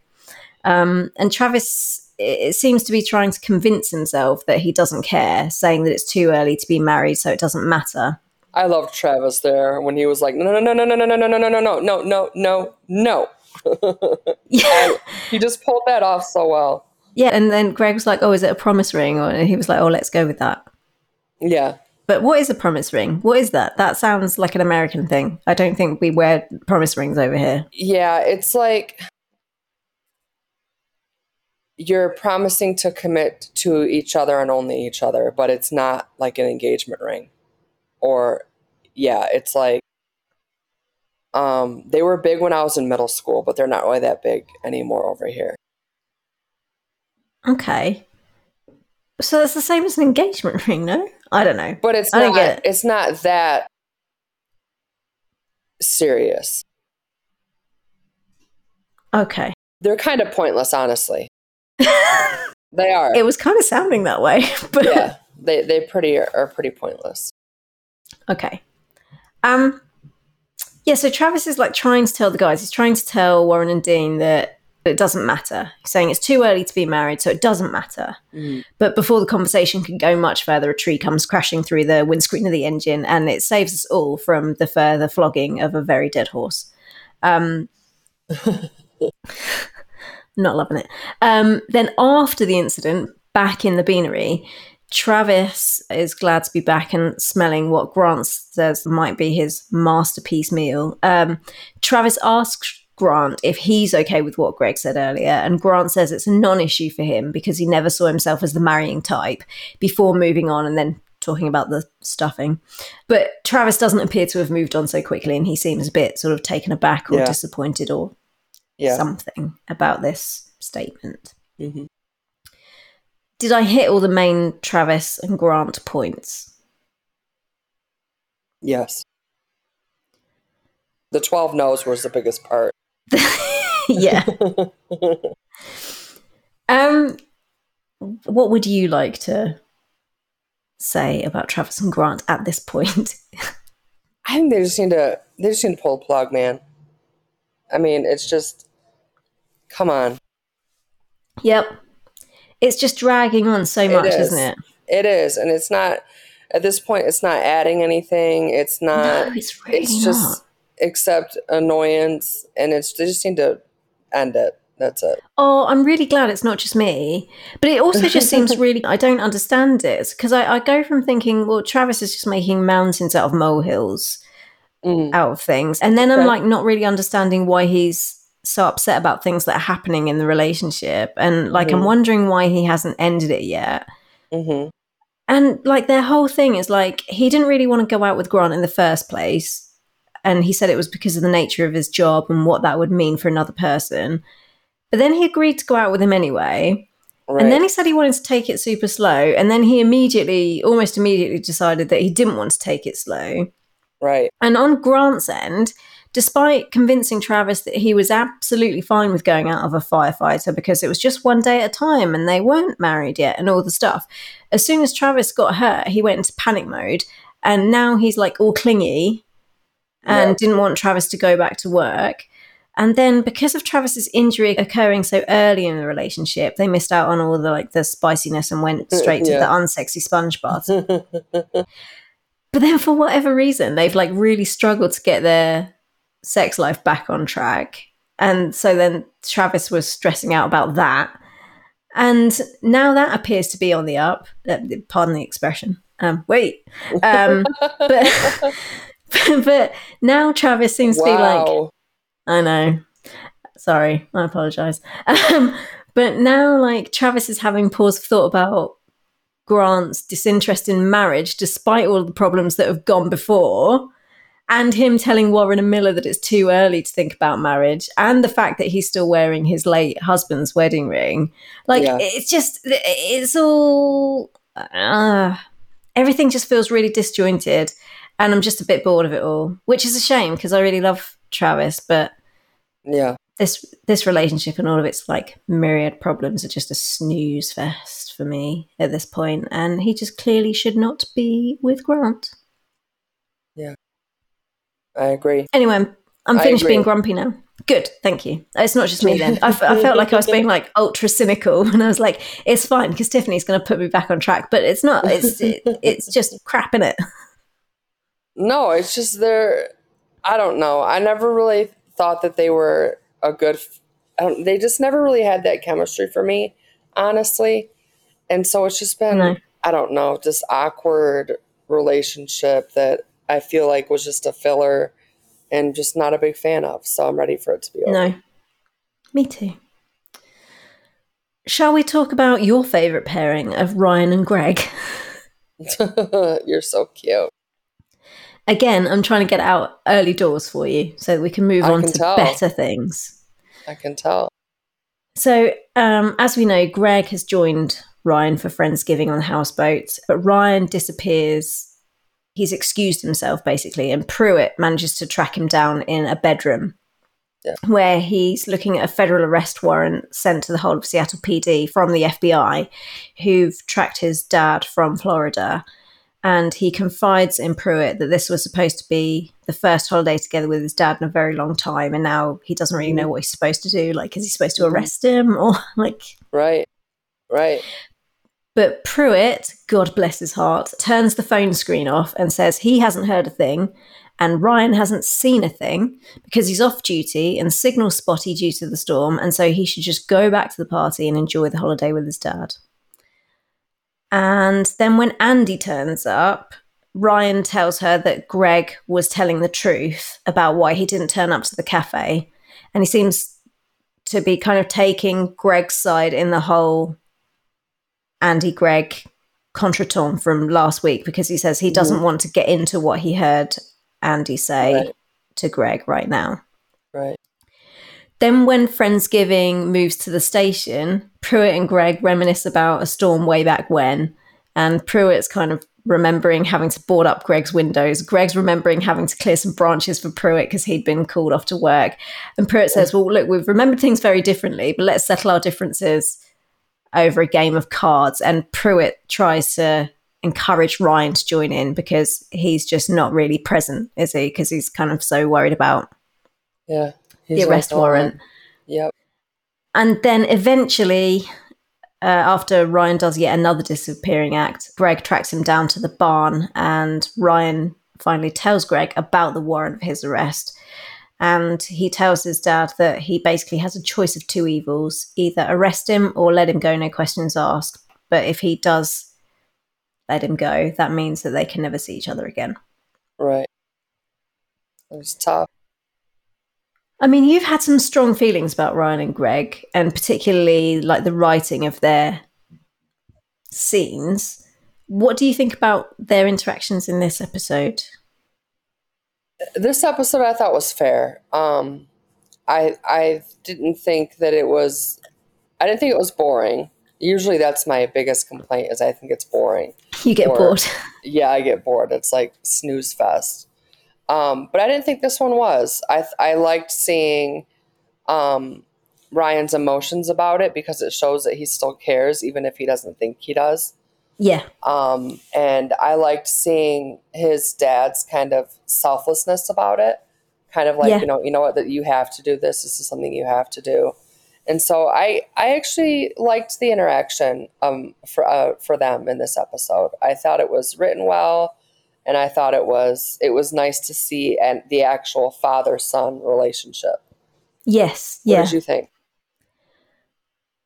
Um, and Travis it seems to be trying to convince himself that he doesn't care, saying that it's too early to be married, so it doesn't matter. I loved Travis there when he was like, no, no, no, no, no, no, no, no, no, no, no, no, no, no, no. Yeah. He just pulled that off so well. Yeah. And then Greg was like, Oh, is it a promise ring? Or and he was like, Oh, let's go with that. Yeah, But what is a promise ring? What is that? That sounds like an American thing. I don't think we wear promise rings over here. yeah. It's like you're promising to commit to each other and only each other, but it's not like an engagement ring. Or, yeah, it's like um, they were big when I was in middle school, but they're not really that big anymore over here. Okay. So that's the same as an engagement [LAUGHS] ring, no? I don't know. But it's I not. it. It's not that serious. Okay. They're kind of pointless, honestly. [LAUGHS] They are. It was kind of sounding that way, [LAUGHS] but yeah, they they pretty are, are pretty pointless. okay. Um yeah, so Travis is like trying to tell the guys, he's trying to tell Warren and Dean that it doesn't matter. He's saying it's too early to be married, so it doesn't matter. But before the conversation can go much further, a tree comes crashing through the windscreen of the engine and it saves us all from the further flogging of a very dead horse. Um, [LAUGHS] not loving it. Um, then after the incident, back in the beanery, Travis is glad to be back and smelling what Grant says might be his masterpiece meal. Um, Travis asks Grant if he's okay with what Greg said earlier, and Grant says it's a non issue for him because he never saw himself as the marrying type before moving on and then talking about the stuffing. But Travis doesn't appear to have moved on so quickly, and he seems a bit sort of taken aback or Yeah. disappointed or Yeah. something about this statement. Mhm. Did I hit all the main Travis and Grant points? Yes. The 12 no's was the biggest part. Yeah. [LAUGHS] Um, what would you like to say about Travis and Grant at this point? I think they just need to they just need to pull a plug, man. I mean, it's just come on. yep. It's just dragging on so much, is. isn't it? It is, and it's not at this point it's not adding anything. It's not no, it's really it's just except annoyance and it's they just need to end it. That's it. Oh, I'm really glad it's not just me. But it also just seems [LAUGHS] really, I don't understand it. Because I, I go from thinking, well, Travis is just making mountains out of molehills, Mm. out of things. And then I'm like not really understanding why he's so upset about things that are happening in the relationship. And like, I'm Mhm. wondering why he hasn't ended it yet. hmm And like, their whole thing is like, he didn't really want to go out with Grant in the first place. And he said it was because of the nature of his job and what that would mean for another person. But then he agreed to go out with him anyway. Right. And then he said he wanted to take it super slow. And then he immediately, almost immediately, decided that he didn't want to take it slow. right. And on Grant's end, despite convincing Travis that he was absolutely fine with going out of a firefighter because it was just one day at a time and they weren't married yet and all the stuff, as soon as Travis got hurt, he went into panic mode. And now he's like all clingy and Yeah. didn't want Travis to go back to work. And then because of Travis's injury occurring so early in the relationship, they missed out on all the like the spiciness and went straight to the unsexy sponge bath. [LAUGHS] But then for whatever reason, they've like really struggled to get their sex life back on track. And so then Travis was stressing out about that. And now that appears to be on the up. Uh, pardon the expression. Um, wait. Um, [LAUGHS] but, [LAUGHS] [LAUGHS] but now Travis seems to be like. I know. Sorry, I apologize. [LAUGHS] Um, but now, like, Travis is having pause of thought about Grant's disinterest in marriage, despite all the problems that have gone before, and him telling Warren and Miller that it's too early to think about marriage, and the fact that he's still wearing his late husband's wedding ring. Like, Yeah. it's just, it's all. Uh, everything just feels really disjointed, and I'm just a bit bored of it all, which is a shame because I really love Travis, but yeah. this this relationship and all of its like myriad problems are just a snooze fest for me at this point and he just clearly should not be with grant. Yeah, I agree. anyway i'm, I'm finished agree. being grumpy now. Good thank you. It's not just me then. I, f- I felt like i was being like ultra cynical [LAUGHS] and i was like it's fine because tiffany's going to put me back on track but it's not. It's it, it's just crap in it [LAUGHS] No, it's just they're. I don't know. I never really thought that they were a good. f- I don't, they just never really had that chemistry for me, honestly. And so it's just been. No. I don't know, this awkward relationship that I feel like was just a filler, and just not a big fan of. So I'm ready for it to be over. no me too shall we talk about your favorite pairing of ryan and greg [LAUGHS] [LAUGHS] You're so cute. Again, I'm trying to get out early doors for you so that we can move I on can to tell. better things. I can tell. So, um, as we know, Greg has joined Ryan for Friendsgiving on the houseboat, but Ryan disappears. He's excused himself basically, and Pruitt manages to track him down in a bedroom Yeah. where he's looking at a federal arrest warrant sent to the whole of Seattle PD from the FBI, who've tracked his dad from Florida. And he confides in Pruitt that this was supposed to be the first holiday together with his dad in a very long time, and now he doesn't really know what he's supposed to do. Like, is he supposed to Mhm. arrest him [LAUGHS] or like? Right. Right. But Pruitt, God bless his heart, turns the phone screen off and says he hasn't heard a thing and Ryan hasn't seen a thing because he's off duty and signal spotty due to the storm, and so he should just go back to the party and enjoy the holiday with his dad. And then when Andy turns up, Ryan tells her that Greg was telling the truth about why he didn't turn up to the cafe. And he seems to be kind of taking Greg's side in the whole Andy Greg contretemps from last week because he says he doesn't Mhm. want to get into what he heard Andy say Right. to Greg right now. Right. Then, when Friendsgiving moves to the station, Pruitt and Greg reminisce about a storm way back when, and Pruitt's kind of remembering having to board up Greg's windows. Greg's remembering having to clear some branches for Pruitt because he'd been called off to work. And Pruitt says, Well, look, we've remembered things very differently, but let's settle our differences over a game of cards. And Pruitt tries to encourage Ryan to join in because he's just not really present, is he? Because he's kind of so worried about Yeah. The arrest like, "Oh, warrant. Yep. And then eventually, uh, after Ryan does yet another disappearing act, Greg tracks him down to the barn, and Ryan finally tells Greg about the warrant of his arrest. And he tells his dad that he basically has a choice of two evils either arrest him or let him go, no questions asked. But if he does let him go, that means that they can never see each other again. Right. It was tough. I mean, you've had some strong feelings about Ryan and Greg, and particularly like the writing of their scenes. What do you think about their interactions in this episode? This episode I thought was fair. Um, I I didn't think that it was. I didn't think it was boring. Usually, that's my biggest complaint is I think it's boring. You get Or- bored. [LAUGHS] Yeah, I get bored. It's like snooze fest. Um, but I didn't think this one was. I I liked seeing um, Ryan's emotions about it because it shows that he still cares, even if he doesn't think he does. Yeah, Um, and I liked seeing his dad's kind of selflessness about it. Kind of like, Yeah. you know, you know what, that you have to do this. This is something you have to do. And so I, I actually liked the interaction um, for uh, for them in this episode. I thought it was written well, and I thought it was it was nice to see and the actual father son relationship. yes, What yeah. did you think?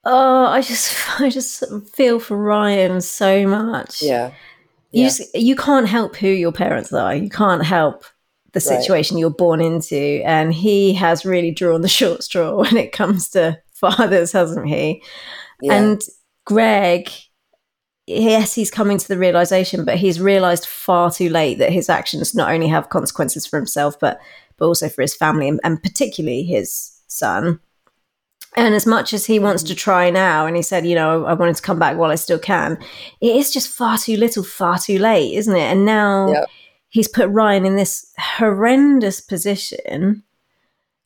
Oh, I just, [LAUGHS] I just feel for Ryan so much. Yeah, you yeah. just, you can't help who your parents are. You can't help the Right. situation you're born into, and he has really drawn the [LAUGHS] short straw when it comes to [LAUGHS] fathers, hasn't he? yeah. And Greg, yes, he's coming to the realization, but he's realized far too late that his actions not only have consequences for himself, but but also for his family and, and particularly his son. And as much as he wants to mm. try now, and he said, you know, I wanted to come back while I still can, it is just far too little, far too late, isn't it? And now Yep. he's put Ryan in this horrendous position.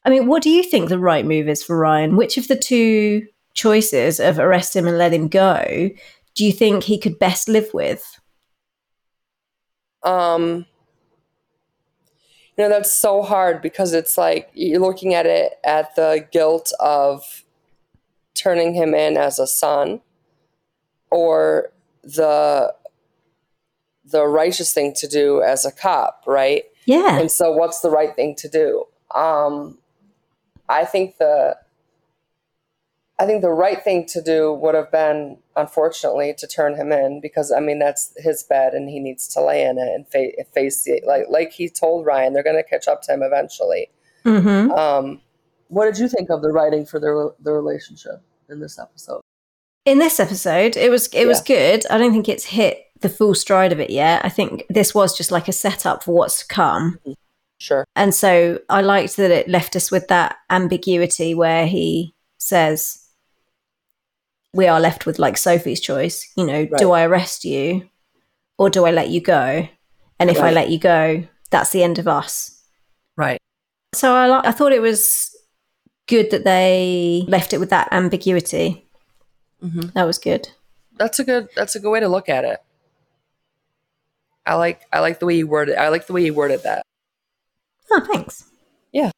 I mean, what do you think the right move is for Ryan? Which of the two choices of arrest him and let him go do you think he could best live with? Um, you know, that's so hard because it's like you're looking at it at the guilt of turning him in as a son or the the righteous thing to do as a cop, right? Yeah. And so what's the right thing to do? Um I think the I think the right thing to do would have been, unfortunately, to turn him in because I mean that's his bed and he needs to lay in it and fa- face it. Like like he told Ryan, they're going to catch up to him eventually. hmm Um, what did you think of the writing for the the relationship in this episode? In this episode, it was it was good. I don't think it's hit the full stride of it yet. I think this was just like a setup for what's to come. Sure. And so I liked that it left us with that ambiguity where he says, We are left with like Sophie's choice. You know, do I arrest you or do I let you go? And if I let you go, that's the end of us. Right. So I, I thought it was good that they left it with that ambiguity. Mm-hmm. That was good. That's a good. That's a good way to look at it. I like. I like the way you worded. I like the way you worded that. Oh, thanks. Yeah.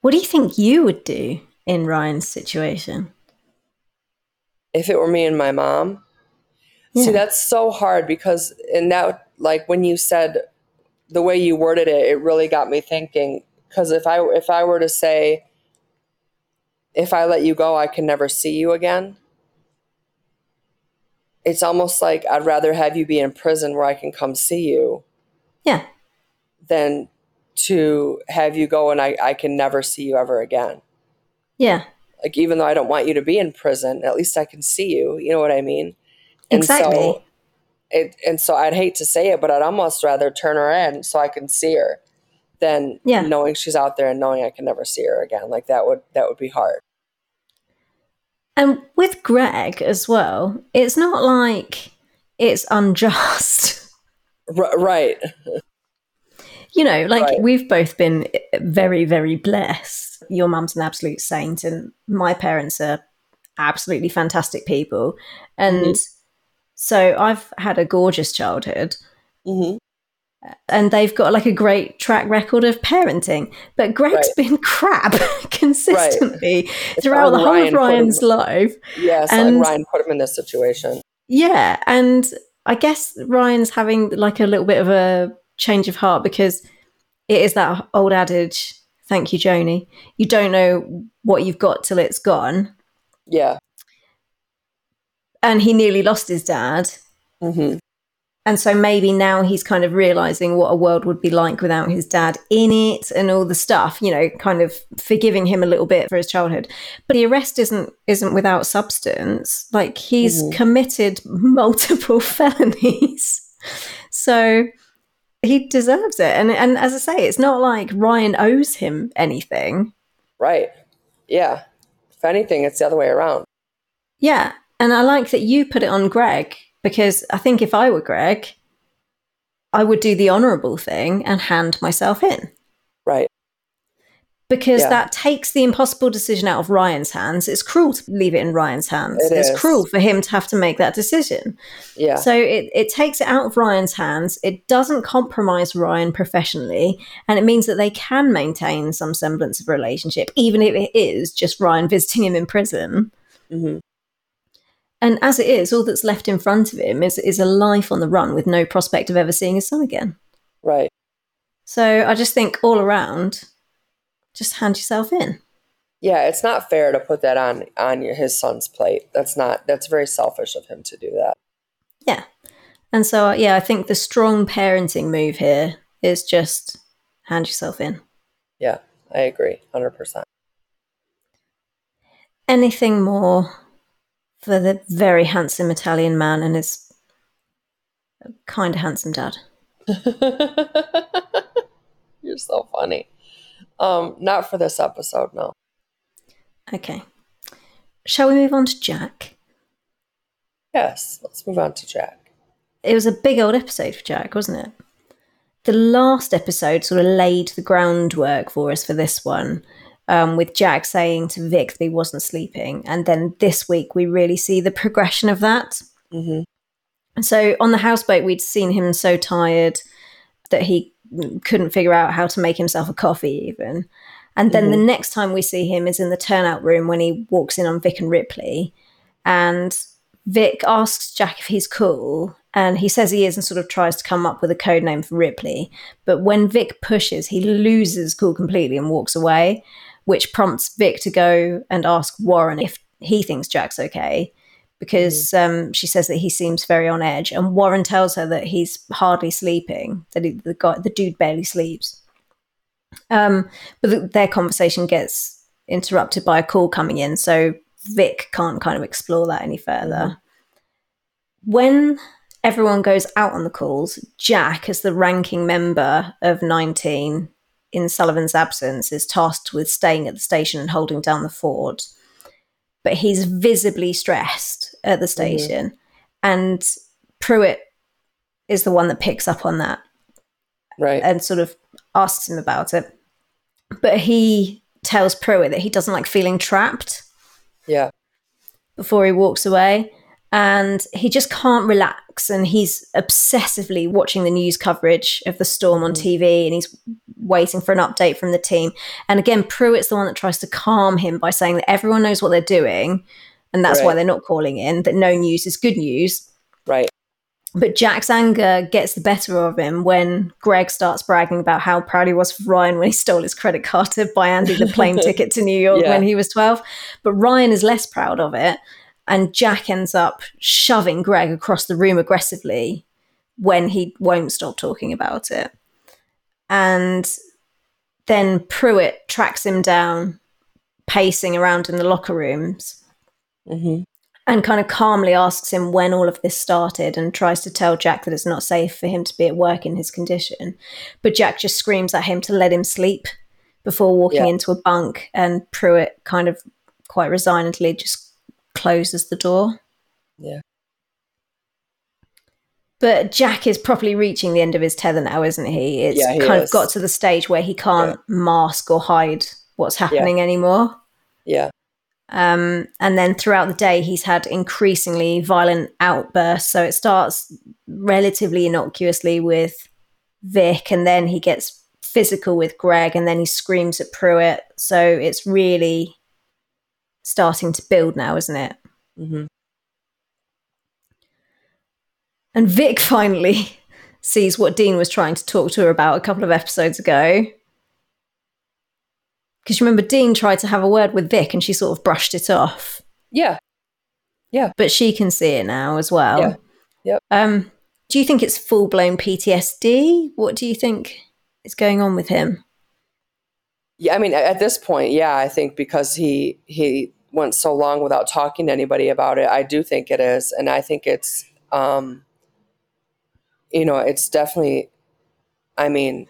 What do you think you would do in Ryan's situation? If it were me and my mom. Yeah. See, that's so hard because and that, like when you said the way you worded it, it really got me thinking. Because if I if I were to say, if I let you go, I can never see you again. It's almost like I'd rather have you be in prison where I can come see you Yeah. than to have you go and I, I can never see you ever again. Yeah. Like even though I don't want you to be in prison, at least I can see you. You know what I mean? And Exactly. So it and so I'd hate to say it, but I'd almost rather turn her in so I can see her than Yeah. knowing she's out there and knowing I can never see her again. Like that would that would be hard. And with Greg as well, it's not like it's unjust. R- right. [LAUGHS] you know, like Right. we've both been very, very blessed. Your mum's an absolute saint, and my parents are absolutely fantastic people. And so I've had a gorgeous childhood, hmm and they've got like a great track record of parenting. But Greg's Right. been [LAUGHS] crap [LAUGHS] consistently It's throughout the whole Ryan of Ryan's life. Yes, And- and Ryan put him in this situation. Yeah, and I guess Ryan's having like a little bit of a change of heart because it is that old adage, thank you, Joni. You don't know what you've got till it's gone. Yeah. And he nearly lost his dad. hmm And so maybe now he's kind of realizing what a world would be like without his dad in it and all the stuff, you know, kind of forgiving him a little bit for his childhood. But the arrest isn't isn't without substance. Like he's Mhm. committed [LAUGHS] multiple [LAUGHS] felonies. So he deserves it. And and as I say, it's not like Ryan owes him anything. Right. Yeah. If anything, it's the other way around. Yeah. And I like that you put it on Greg because I think if I were Greg, I would do the honourable thing and hand myself in Right. Because Yeah. that takes the impossible decision out of Ryan's hands. It's cruel to leave it in Ryan's hands. It it's is. cruel for him to have to make that decision. Yeah. So it, it takes it out of Ryan's hands. It doesn't compromise Ryan professionally. And it means that they can maintain some semblance of relationship, even if it is just Ryan visiting him in prison. hmm And as it is, all that's left in front of him is, is a life on the run with no prospect of ever seeing his son again. Right. So I just think all around, just hand yourself in. Yeah, it's not fair to put that on on your, his son's plate. That's not. That's very selfish of him to do that. Yeah. And so, yeah, I think the strong parenting move here is just hand yourself in. Yeah, I agree, hundred percent. Anything more for the very handsome Italian man and his kind of handsome dad? [LAUGHS] You're so funny. Um, not for this episode, no. Okay. Shall we move on to Jack? Yes, let's move on to Jack. it was a big old episode for Jack, wasn't it? The last episode sort of laid the groundwork for us for this one, um, with Jack saying to Vic that he wasn't sleeping. And then this week, we really see the progression of that. hmm So on the houseboat, we'd seen him so tired that he couldn't figure out how to make himself a coffee, even. And then the mm-hmm. next time we see him is in the turnout room when he walks in on Vic and Ripley. And Vic asks Jack if he's cool. And he says he is and sort of tries to come up with a code name for Ripley. But when Vic pushes, he loses cool completely and walks away, which prompts Vic to go and ask Warren if he thinks Jack's okay because um, she says that he seems very on edge, and Warren tells her that he's hardly sleeping, that he, the guy, the dude, barely sleeps. Um, but th- their conversation gets interrupted by a call coming in, so Vic can't kind of explore that any further. When everyone goes out on the calls, Jack, as the ranking member of 19 in Sullivan's absence, is tasked with staying at the station and holding down the fort but he's visibly stressed at the mm-hmm. station. And Pruitt is the one that picks up on that Right. and sort of asks him about it. But he tells Pruitt that he doesn't like feeling trapped yeah. before he walks away. And he just can't relax. And he's obsessively watching the news coverage of the storm on mm. TV and he's waiting for an update from the team. And again, Pruitt's the one that tries to calm him by saying that everyone knows what they're doing. And that's why they're not calling in, that no news is good news. Right. But Jack's anger gets the better of him when Greg starts bragging about how proud he was for Ryan when he stole his credit card to buy Andy the plane [LAUGHS] ticket to New York Yeah. when he was 12. But Ryan is less proud of it. And Jack ends up shoving Greg across the room aggressively when he won't stop talking about it. And then Pruitt tracks him down, pacing around in the locker rooms hmm and kind of calmly asks him when all of this started and tries to tell Jack that it's not safe for him to be at work in his condition. But Jack just screams at him to let him sleep before walking Yeah. into a bunk, and Pruitt kind of quite resignedly just closes the door. Yeah. But Jack is properly reaching the end of his tether now, isn't he? It's Yeah, he kind is. of got to the stage where he can't mask or hide what's happening anymore. Yeah. Um, and then throughout the day, he's had increasingly violent outbursts. So it starts relatively innocuously with Vic, and then he gets physical with Greg, and then he screams at Pruitt. So it's really starting to build now, isn't it? hmm And Vic [LAUGHS] finally sees what Dean was trying to talk to her about a couple of episodes ago. Because you remember, Dean tried to have a word with Vic and she sort of brushed it off. Yeah. Yeah. But she can see it now as well. Yeah. Yep. Um, do you think it's full blown PTSD? What do you think is going on with him? Yeah, I mean, at at this point, yeah, I think because he he went so long without talking to anybody about it, I do think it is, and I think it's, um, you know, it's definitely. I mean,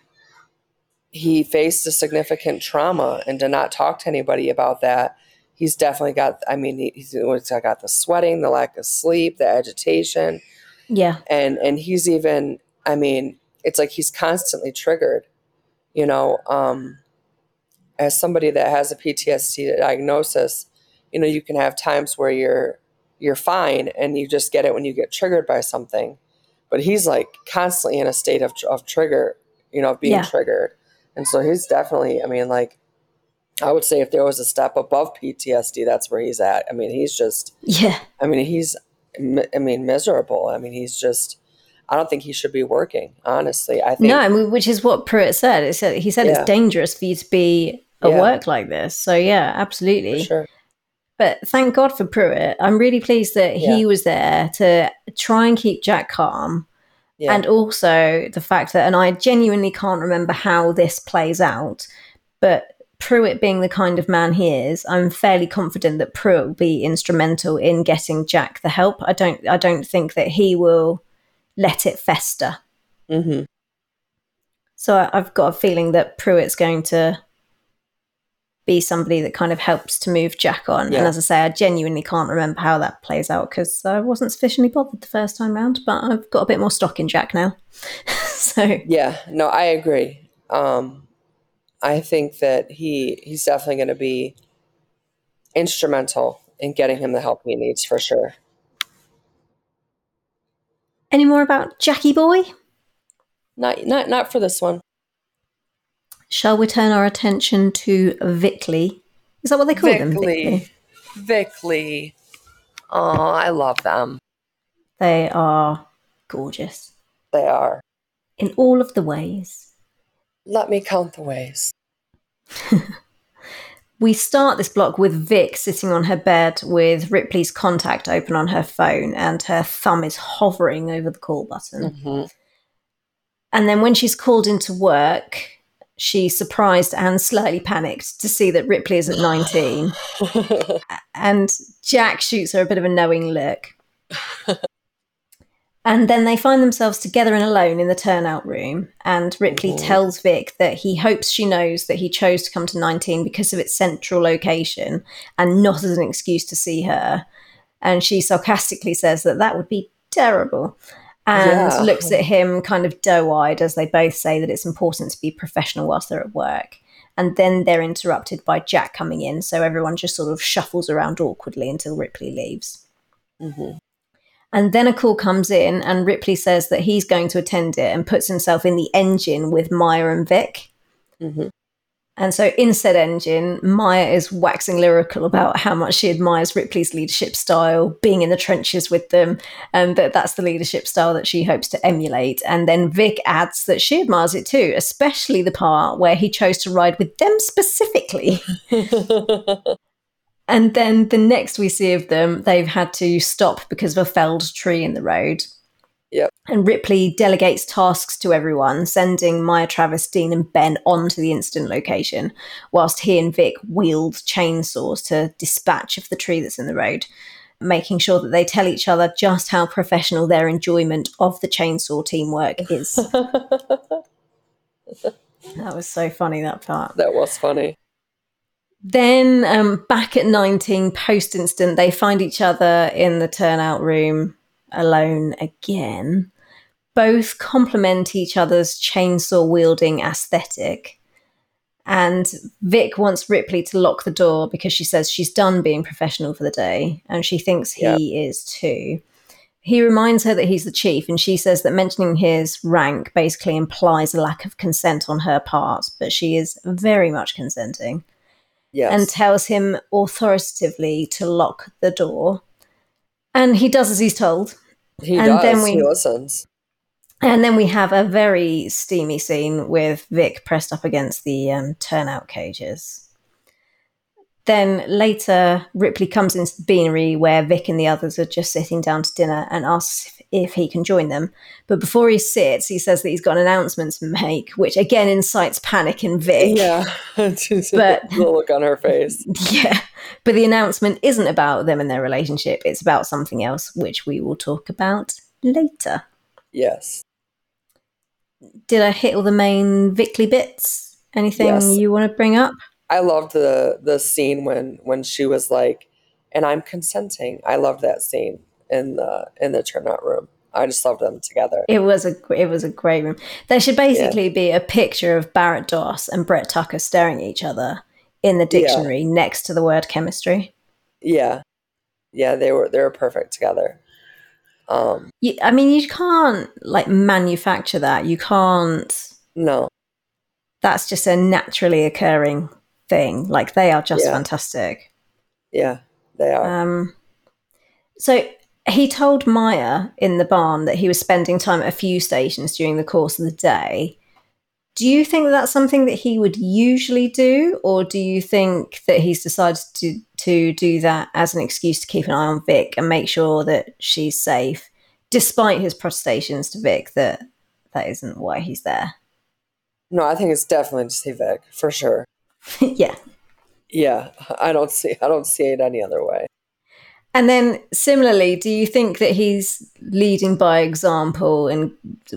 he faced a significant trauma, and to not talk to anybody about that, he's definitely got. I mean, he- he's got the sweating, the lack of sleep, the agitation, Yeah, and and he's even i mean it's like he's constantly triggered you know um as somebody that has a ptsd diagnosis you know you can have times where you're you're fine and you just get it when you get triggered by something but he's like constantly in a state of, of trigger you know of being Yeah. triggered and so he's definitely i mean like i would say if there was a step above ptsd that's where he's at i mean he's just yeah, I mean, he's, I mean, miserable. I mean, he's just, I don't think he should be working, honestly. I think, no, I mean, which is what Pruitt said. It said he said Yeah. it's dangerous for you to be at Yeah. work like this. So yeah, absolutely. sure. But thank God for Pruitt. I'm really pleased that he Yeah. was there to try and keep Jack calm. Yeah. And also the fact that, and I genuinely can't remember how this plays out, but Pruitt being the kind of man he is, I'm fairly confident that Pruitt will be instrumental in getting Jack the help. I don't, I don't think that he will let it fester. hmm So I've got a feeling that Pruitt's going to be somebody that kind of helps to move Jack on. And as I say, I genuinely can't remember how that plays out because I wasn't sufficiently bothered the first time round, but I've got a bit more stock in Jack now. [LAUGHS] so Yeah. No, I agree. Um, I think that he, he's definitely going to be instrumental in getting him the help he needs for sure. Any more about Jackie Boy? Not, not, not for this one. Shall we turn our attention to Vickley? Is that what they call them? Vickley. Vickley. Oh, I love them. They are gorgeous They are. in all of the ways. Let me count the ways. [LAUGHS] We start this block with Vic sitting on her bed with Ripley's contact open on her phone, and her thumb is hovering over the call button. hmm And then when she's called into work, she's surprised and slightly panicked to see that Ripley isn't 19. [LAUGHS] and Jack shoots her a bit of a knowing look. and then they find themselves together and alone in the turnout room. And Ripley Mhm. tells Vic that he hopes she knows that he chose to come to 19 because of its central location and not as an excuse to see her. And she sarcastically says that that would be terrible. And Yeah. looks at him kind of doe eyed as they both say that it's important to be professional whilst they're at work. And then they're interrupted by Jack coming in. So everyone just sort of shuffles around awkwardly until Ripley leaves. hmm And then a call comes in, and Ripley says that he's going to attend it and puts himself in the engine with Maya and Vic. hmm And so in said engine, Maya is waxing lyrical about how much she admires Ripley's leadership style, being in the trenches with them, and that that's the leadership style that she hopes to emulate. And then Vic adds that she admires it too, especially the part where he chose to ride with them specifically. [LAUGHS] and then the next we see of them, they've had to stop because of a felled tree in the road. And Ripley delegates tasks to everyone, sending Maya, Travis, Dean, and Ben onto the incident location, whilst he and Vic wield chainsaws to dispatch of the tree that's in the road, making sure that they tell each other just how professional their enjoyment of the chainsaw teamwork is. [LAUGHS] that was so funny, that part. that was funny. Then, um, back at 19, post instant, they find each other in the turnout room alone again. Both complement each other's chainsaw wielding aesthetic. And Vic wants Ripley to lock the door because she says she's done being professional for the day, and she thinks he Yeah. is too. He reminds her that he's the chief, and she says that mentioning his rank basically implies a lack of consent on her part, but she is very much consenting Yes. and tells him authoritatively to lock the door. And he does as he's told. he and does. then we- He listens. And then we have a very steamy scene with Vic pressed up against the um, turnout cages. Then later, Ripley comes into the beanery where Vic and the others are just sitting down to dinner and asks if, if he can join them. But before he sits, he says that he's got an announcement to make, which again incites panic in Vic. Yeah. [LAUGHS] Just But- the look on her face. [LAUGHS] Yeah, but the announcement isn't about them and their relationship. It's about something else, which we will talk about later. Yes. Did I hit all the main Vickley bits? Anything Yes. you want to bring up? I loved the the scene when when she was like, and I'm consenting. I loved that scene in the in the turnout room. I just loved them together. It was a it was a great room. There should basically be a picture of Barrett Doss and Brett Tucker staring at each other in the Yeah. dictionary next to the word chemistry. Yeah, yeah, they were they were perfect together. Um, I mean, you can't like manufacture that. You can't. no, That's just a naturally occurring thing. Like they are just Yeah. fantastic. yeah, they are. Um, so he told Maya in the barn that he was spending time at a few stations during the course of the day. Do you think that's something that he would usually do, or do you think that he's decided to to do that as an excuse to keep an eye on Vic and make sure that she's safe, despite his protestations to Vic that that isn't why he's there? no, I think it's definitely to see Vic for sure. [LAUGHS] yeah. Yeah, I don't see I don't see it any other way. And then similarly, do you think that he's leading by example and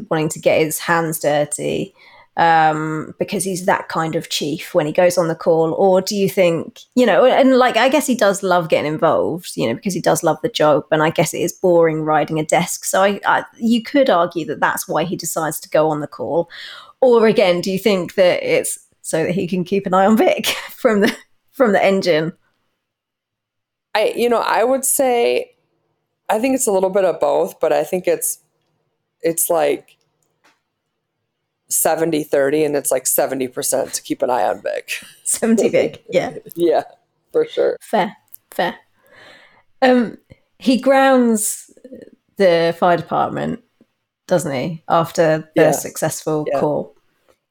wanting to get his hands dirty um, because he's that kind of chief when he goes on the call? Or do you think, you know, and like, I guess he does love getting involved, you know, because he does love the job. And I guess it is boring riding a desk. So I, I, you could argue that that's why he decides to go on the call. Or again, do you think that it's so that he can keep an eye on Vic [LAUGHS] from the from the engine? I you know, I would say I think it's a little bit of both, but I think it's it's like 70 30 and it's like 70% to keep an eye on Vic. [LAUGHS] 70 Vic, yeah. Yeah, for sure. Fair, fair. Um, he grounds the fire department, doesn't he, after the Yeah. successful Yeah. call?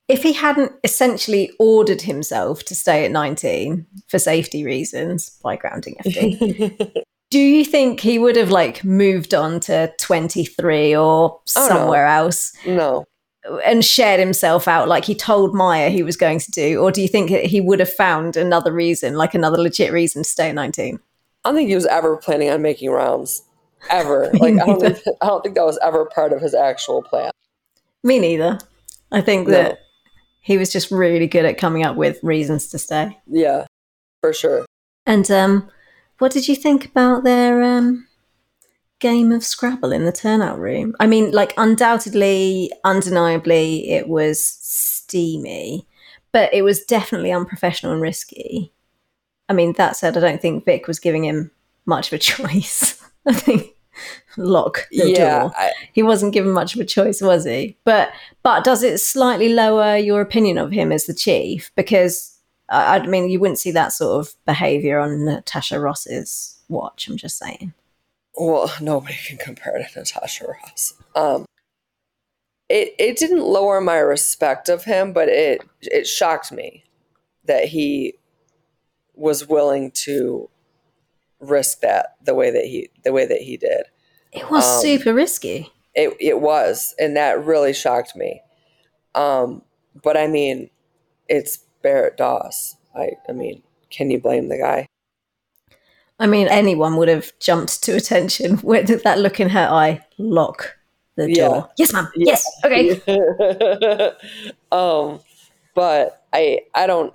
If he hadn't essentially ordered himself to stay at 19 for safety reasons by grounding FD, [LAUGHS] do you think he would have like moved on to 23 or Oh, no. somewhere else no. And shared himself out like he told Maya he was going to do? Or do you think he would have found another reason, like another legit reason to stay at 19? I don't think he was ever planning on making rounds. Ever. [LAUGHS] Like I don't think I don't think that was ever part of his actual plan. Me neither. I think No. that he was just really good at coming up with reasons to stay. Yeah. For sure. And um, what did you think about their um, game of Scrabble in the turnout room? I mean, like, undoubtedly, undeniably, it was steamy, but it was definitely unprofessional and risky. I mean, that said, I don't think Vic was giving him much of a [LAUGHS] choice. I think lock the yeah. door. I, he wasn't given much of a choice, was he? But but does it slightly lower your opinion of him as the chief? Because I, I mean, you wouldn't see that sort of behavior on Natasha Ross's watch. I'm just saying. Well, nobody can compare to Natasha Ross. Um, it it didn't lower my respect of him, but it it shocked me that he was willing to risk that the way that he the way that he did. It was Um, super risky. It it was, and that really shocked me. Um, but I mean, it's Barrett Doss. I I mean, can you blame the guy? I mean, anyone would have jumped to attention [LAUGHS] with that look in her eye. Lock the Yeah. door. Yes, ma'am. Yeah. Yes. Okay. [LAUGHS] um, but I I don't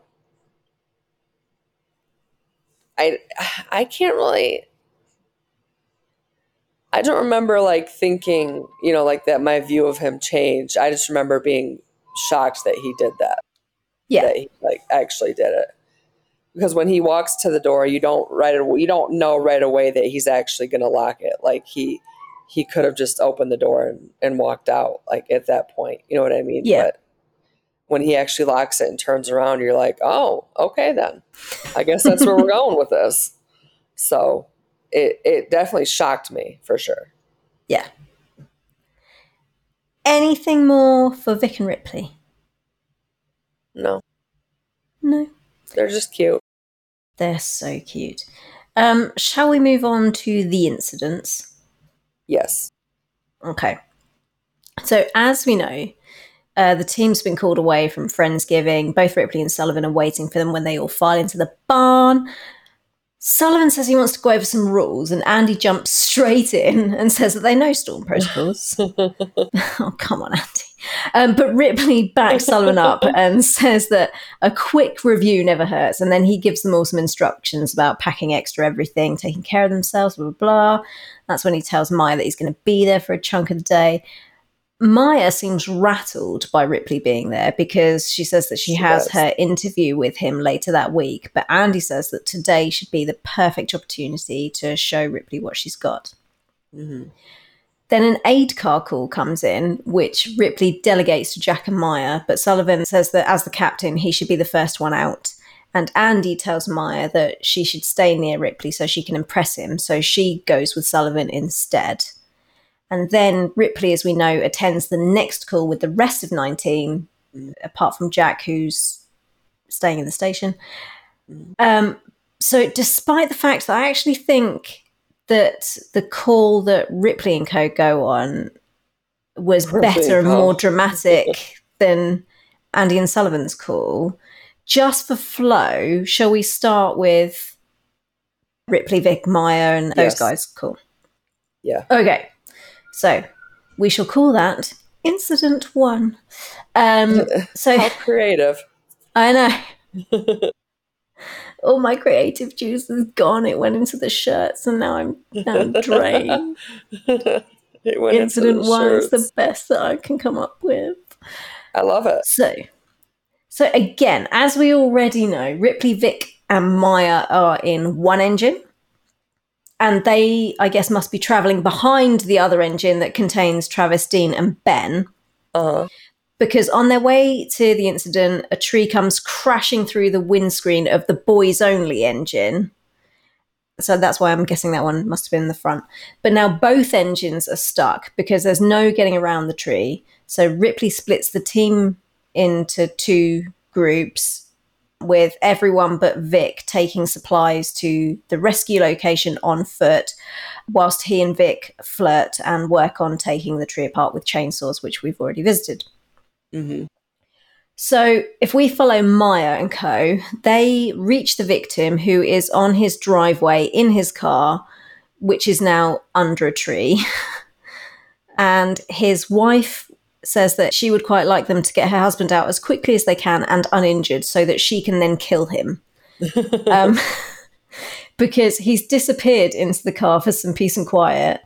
I I can't really I don't remember like thinking, you know, like that my view of him changed. I just remember being shocked that he did that. Yeah. That he like actually did it. Because when he walks to the door, you don't right away, you don't know right away that he's actually going to lock it. Like he he could have just opened the door and, and walked out like at that point. You know what I mean? Yeah. But when he actually locks it and turns around, you're like, oh, okay then. I guess that's where we're [LAUGHS] going with this. So it it definitely shocked me for sure. Yeah. Anything more for Vic and Ripley? No, No. they're just cute. They're so cute. Um, shall we move on to the incidents? Yes. Okay. So, as we know, uh, the team's been called away from Friendsgiving. Both Ripley and Sullivan are waiting for them when they all file into the barn. Sullivan says he wants to go over some rules, and Andy jumps straight in and says that they know storm protocols. [LAUGHS] oh, come on, Andy. Um, but Ripley backs Sullivan up [LAUGHS] and says that a quick review never hurts. And then he gives them all some instructions about packing extra everything, taking care of themselves, blah, blah, blah. That's when he tells Maya that he's going to be there for a chunk of the day. Maya seems rattled by Ripley being there because she says that she, She has does. her interview with him later that week. But Andy says that today should be the perfect opportunity to show Ripley what she's got. hmm Then an aid car call comes in, which Ripley delegates to Jack and Maya, but Sullivan says that as the captain, he should be the first one out. And Andy tells Maya that she should stay near Ripley so she can impress him, so she goes with Sullivan instead. And then Ripley, as we know, attends the next call with the rest of 19, Mm. apart from Jack, who's staying in the station. Mm. Um, so, despite the fact that I actually think that the call that Ripley and Co go on was Ripley better and and more dramatic [LAUGHS] than Andy and Sullivan's call, just for flow, shall we start with Ripley, Vic, Maya, and those Yes. guys? Cool. Yeah. Okay. So we shall call that incident one. Um, [LAUGHS] so How creative. [LAUGHS] I know. All my creative juice is gone. It went into the shirts, and now I'm now I'm drained. [LAUGHS] It went into Incident one is the best that I can come up with. I love it. So, so again, as we already know, Ripley, Vic, and Maya are in one engine, and they, I guess, must be traveling behind the other engine that contains Travis, Dean, and Ben. Uh-huh. because on their way to the incident, a tree comes crashing through the windscreen of the boys only engine. So that's why I'm guessing that one must have been in the front. But now both engines are stuck because there's no getting around the tree. So Ripley splits the team into two groups with everyone but Vic taking supplies to the rescue location on foot, whilst he and Vic flirt and work on taking the tree apart with chainsaws, which we've already visited. hmm So, if we follow Maya and co, they reach the victim who is on his driveway in his car, which is now under a tree. [LAUGHS] and his wife says that she would quite like them to get her husband out as quickly as they can and uninjured so that she can then kill him. [LAUGHS] um, [LAUGHS] because he's disappeared into the car for some peace and quiet.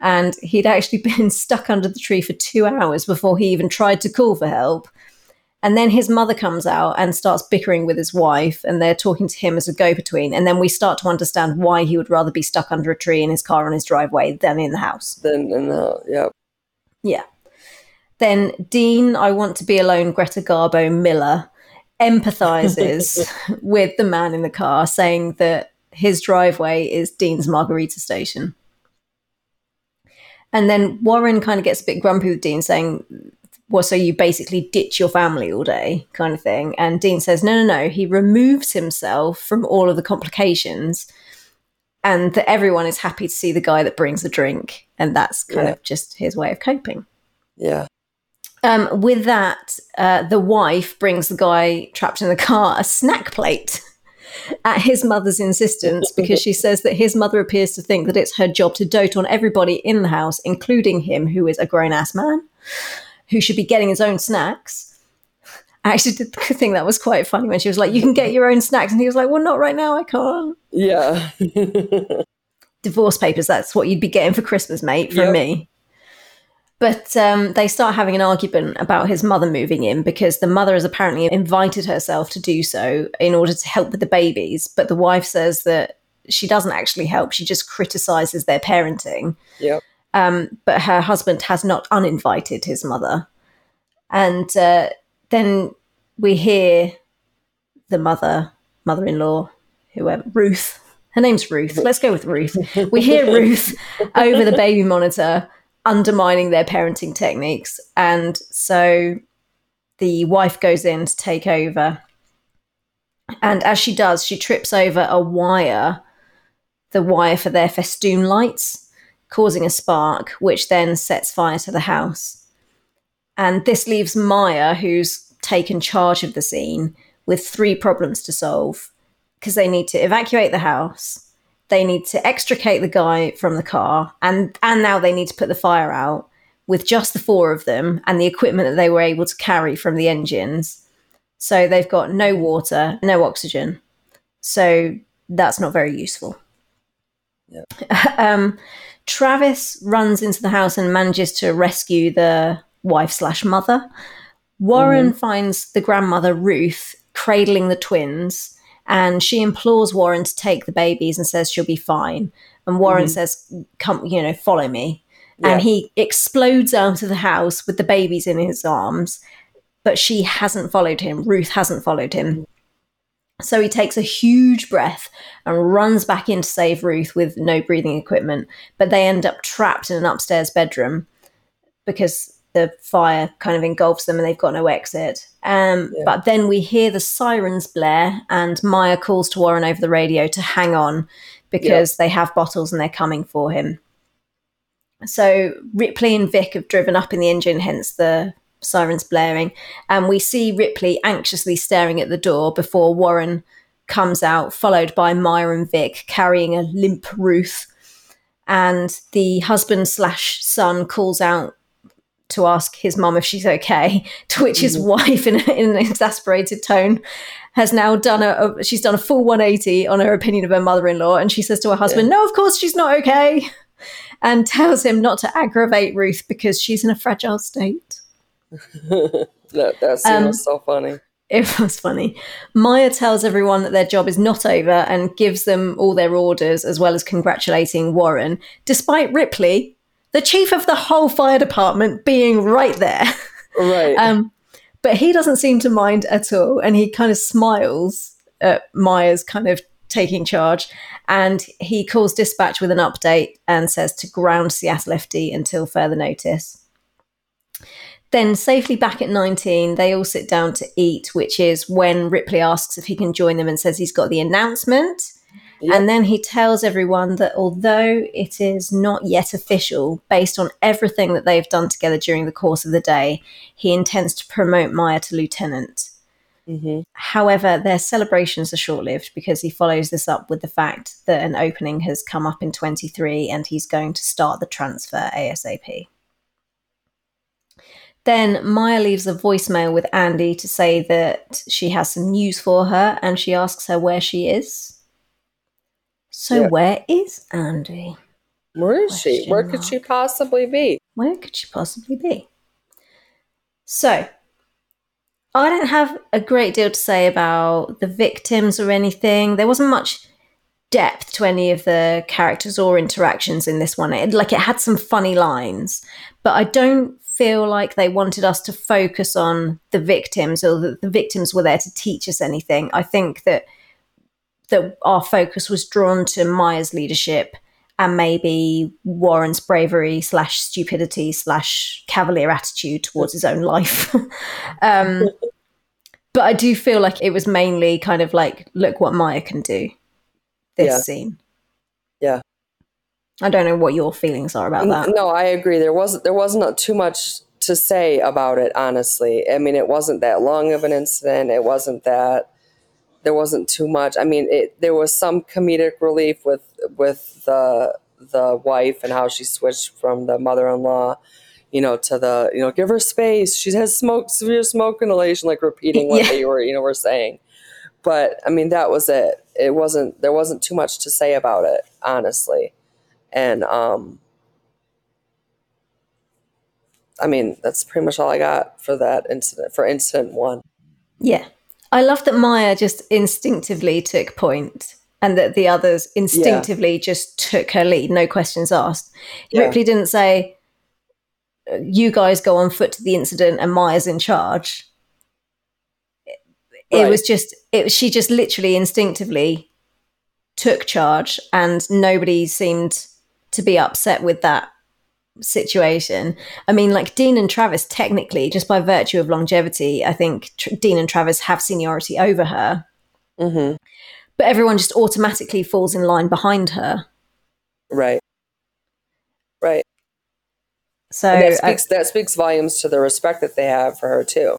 And he'd actually [LAUGHS] been stuck under the tree for two hours before he even tried to call for help. And then his mother comes out and starts bickering with his wife, and they're talking to him as a go between. And then we start to understand why he would rather be stuck under a tree in his car on his driveway than in the house. Then and the yep. Yeah. Then Dean, I want to be alone, Greta Garbo Miller empathizes [LAUGHS] with the man in the car, saying that his driveway is Dean's Margarita station. And then Warren kind of gets a bit grumpy with Dean, saying, Well, so you basically ditch your family all day, kind of thing. And Dean says, No, no, no. He removes himself from all of the complications and that everyone is happy to see the guy that brings a drink. And that's kind Yeah. of just his way of coping. Yeah. Um, with that, uh, the wife brings the guy trapped in the car a snack plate [LAUGHS] at his mother's insistence [LAUGHS] because she says that his mother appears to think that it's her job to dote on everybody in the house, including him, who is a grown ass man who should be getting his own snacks. I actually did [LAUGHS] think that was quite funny when she was like, You can get your own snacks. And he was like, Well, not right now, I can't. Yeah. divorce papers. That's what you'd be getting for Christmas, mate, from Yep. me. But um, they start having an argument about his mother moving in because the mother has apparently invited herself to do so in order to help with the babies. But the wife says that she doesn't actually help, she just criticizes their parenting. yep. Um, but her husband has not uninvited his mother. And uh, then we hear the mother, mother in law, whoever, Ruth. Her name's Ruth. Let's go with Ruth. We hear [LAUGHS] Ruth over the baby monitor undermining their parenting techniques. And so the wife goes in to take over. And as she does, she trips over a wire, the wire for their festoon lights causing a spark, which then sets fire to the house. And this leaves Maya, who's taken charge of the scene, with three problems to solve because they need to evacuate the house, they need to extricate the guy from the car, and, and now they need to put the fire out with just the four of them and the equipment that they were able to carry from the engines. So they've got no water, no oxygen. So that's not very useful. [LAUGHS] um, Travis runs into the house and manages to rescue the wife slash mother. Warren finds the grandmother Ruth cradling the twins, and she implores Warren to take the babies and says she'll be fine. And Warren mm-hmm. says, "Come, you know, follow me." Yeah. And he explodes out of the house with the babies in his arms, but she hasn't followed him. Ruth hasn't followed him. So he takes a huge breath and runs back in to save Ruth with no breathing equipment. But they end up trapped in an upstairs bedroom because the fire kind of engulfs them and they've got no exit. Um, Yeah. But then we hear the sirens blare, and Maya calls to Warren over the radio to hang on because they have bottles and they're coming for him. So Ripley and Vic have driven up in the engine, hence the sirens blaring. And we see Ripley anxiously staring at the door before Warren comes out, followed by Maya and Vic carrying a limp Ruth. And the husband slash son calls out to ask his mum if she's okay, [LAUGHS] to which his wife, in, in an exasperated tone, has now done a, a she's done a full 180 on her opinion of her mother-in-law, and she says to her husband, "No, of course she's not okay," [LAUGHS] and tells him not to aggravate Ruth because she's in a fragile state. [LAUGHS] That, that scene Um, was so funny. It was funny. Maya tells everyone that their job is not over and gives them all their orders, as well as congratulating Warren, despite Ripley, the chief of the whole fire department, being right there. Right. Um, but he doesn't seem to mind at all, and he kind of smiles at Maya's kind of taking charge, and he calls dispatch with an update and says to ground Seattle FD until further notice. Then, safely back at 19, they all sit down to eat, which is when Ripley asks if he can join them and says he's got the announcement. Yep. And then he tells everyone that although it is not yet official, based on everything that they've done together during the course of the day, he intends to promote Maya to lieutenant. hmm However, their celebrations are short lived because he follows this up with the fact that an opening has come up in 23 and he's going to start the transfer ASAP. Then Maya leaves a voicemail with Andy to say that she has some news for her and she asks her where she is. So, Yeah. where is Andy? Where is she? Question Where could she possibly be? Where could she possibly be? So, I don't have a great deal to say about the victims or anything. There wasn't much depth to any of the characters or interactions in this one. It, like it had some funny lines, but I don't feel like they wanted us to focus on the victims or that the victims were there to teach us anything. I think that that our focus was drawn to Maya's leadership and maybe Warren's bravery slash stupidity slash cavalier attitude towards his own life. [LAUGHS] um, but I do feel like it was mainly kind of like, look what Maya can do. This Yeah. scene. Yeah. I don't know what your feelings are about that. No, I agree. There wasn't there wasn't too much to say about it, honestly. I mean, it wasn't that long of an incident. It wasn't that there wasn't too much. I mean, it there was some comedic relief with with the the wife and how she switched from the mother-in-law, you know, to the you know, give her space. She has smoke severe smoke inhalation, like repeating what [LAUGHS] Yeah. they were you know were saying. But I mean, that was it. It wasn't there wasn't too much to say about it, honestly and um i mean that's pretty much all i got for that incident for incident one Yeah. I love that Maya just instinctively took point and that the others instinctively just took her lead, no questions asked. Yeah. Ripley didn't say, you guys go on foot to the incident and Maya's in charge. It, it Right. was just, it, she just literally instinctively took charge and nobody seemed to be upset with that situation. I mean, like Dean and Travis, technically, just by virtue of longevity, I think Tr- Dean and Travis have seniority over her, mm-hmm. But everyone just automatically falls in line behind her. right. Right. So, and that speaks that speaks volumes to the respect that they have for her too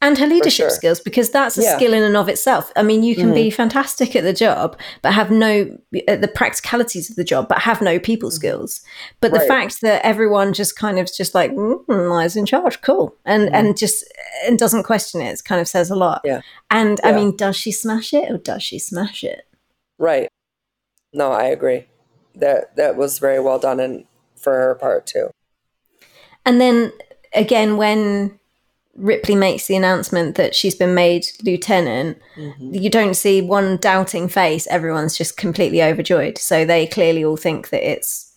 and her leadership sure. skills, because that's a Yeah. skill in and of itself. I mean, you can be fantastic at the job, but have no at the practicalities of the job, but have no people skills. But the Mm-hmm. Fact that everyone just kind of just like mm, Maya's in charge, cool, and and just and doesn't question it, it kind of says a lot. Mm-hmm. Yeah. And I mean, does she smash it or does she smash it? right no i agree that that was very well done and for her part too And then again, when Ripley makes the announcement that she's been made lieutenant, Mm-hmm. you don't see one doubting face. Everyone's just completely overjoyed. So they clearly all think that it's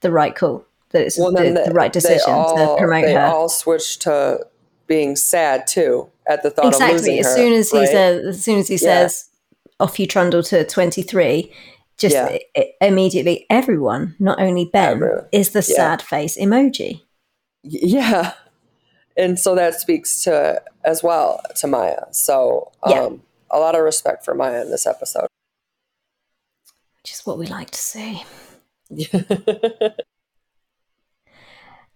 the right call, that it's well the, the right decision all, to promote they her. all switched to being sad too at the thought of exactly. As her, soon as he right? says, as soon as he Yeah. says, "Off you trundle to 23," just Yeah. i- immediately everyone, not only Ben, Everyone. is the Yeah. sad face emoji. yeah and so that speaks to as well to maya so um Yeah. a lot of respect for maya in this episode Which is what we like to see. [LAUGHS]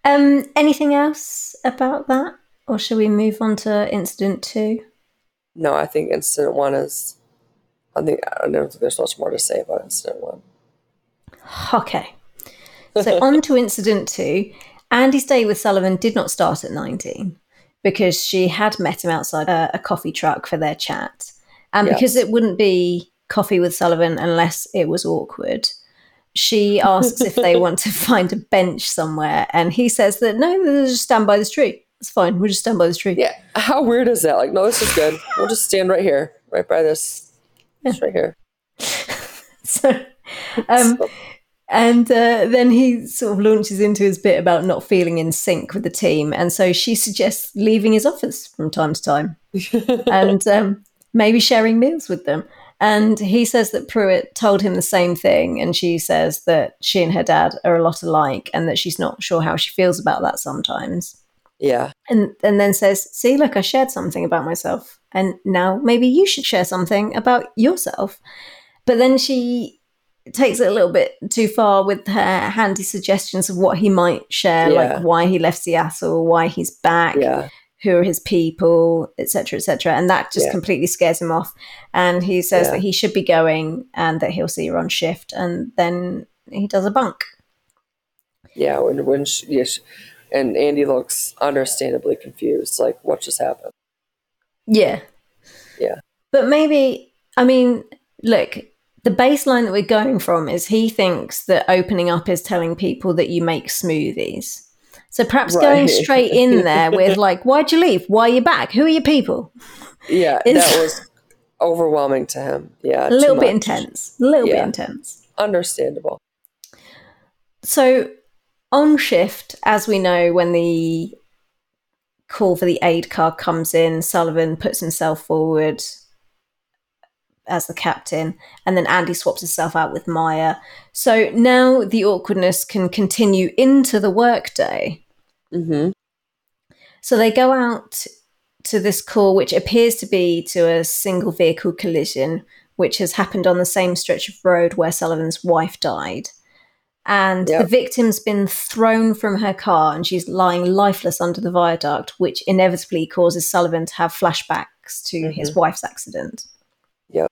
Um, anything else about that, or shall we move on to incident two? no i think incident one is i think i don't think there's much more to say about incident one Okay. So on to incident two. Andy's day with Sullivan did not start at 19 because she had met him outside a, a coffee truck for their chat. And because it wouldn't be coffee with Sullivan unless it was awkward, she [LAUGHS] asks if they want to find a bench somewhere. And he says that no, they'll just stand by this tree. It's fine. We'll just stand by this tree. yeah how weird is that like no this is good we'll just stand right here right by this just right here [LAUGHS] So, um, and uh, then he sort of launches into his bit about not feeling in sync with the team, and so she suggests leaving his office from time to time [LAUGHS] and um, maybe sharing meals with them. And he says that Pruitt told him the same thing, and she says that she and her dad are a lot alike, and that she's not sure how she feels about that sometimes. yeah And and then says, "See, look, I shared something about myself, and now maybe you should share something about yourself." But then she takes it a little bit too far with her handy suggestions of what he might share, Yeah. like why he left Seattle, why he's back, yeah who are his people, etc., etc. And that just Yeah. completely scares him off. And he says that he should be going and that he'll see her on shift. And then he does a bunk. yeah when when she, she, and andy looks understandably confused like what just happened Yeah. Yeah. But maybe, I mean, look, the baseline that we're going from is he thinks that opening up is telling people that you make smoothies. So perhaps going straight in there with, [LAUGHS] like, why'd you leave? Why are you back? Who are your people? yeah Is- that was overwhelming to him yeah A little bit intense. A little bit intense. understandable So on shift, as we know, when the call for the aid car comes in, Sullivan puts himself forward as the captain, and then Andy swaps himself out with Maya. So now the awkwardness can continue into the workday. Mm-hmm. So they go out to this call, which appears to be to a single vehicle collision, which has happened on the same stretch of road where Sullivan's wife died. And Yep. the victim's been thrown from her car and she's lying lifeless under the viaduct, which inevitably causes Sullivan to have flashbacks to his wife's accident. Yep.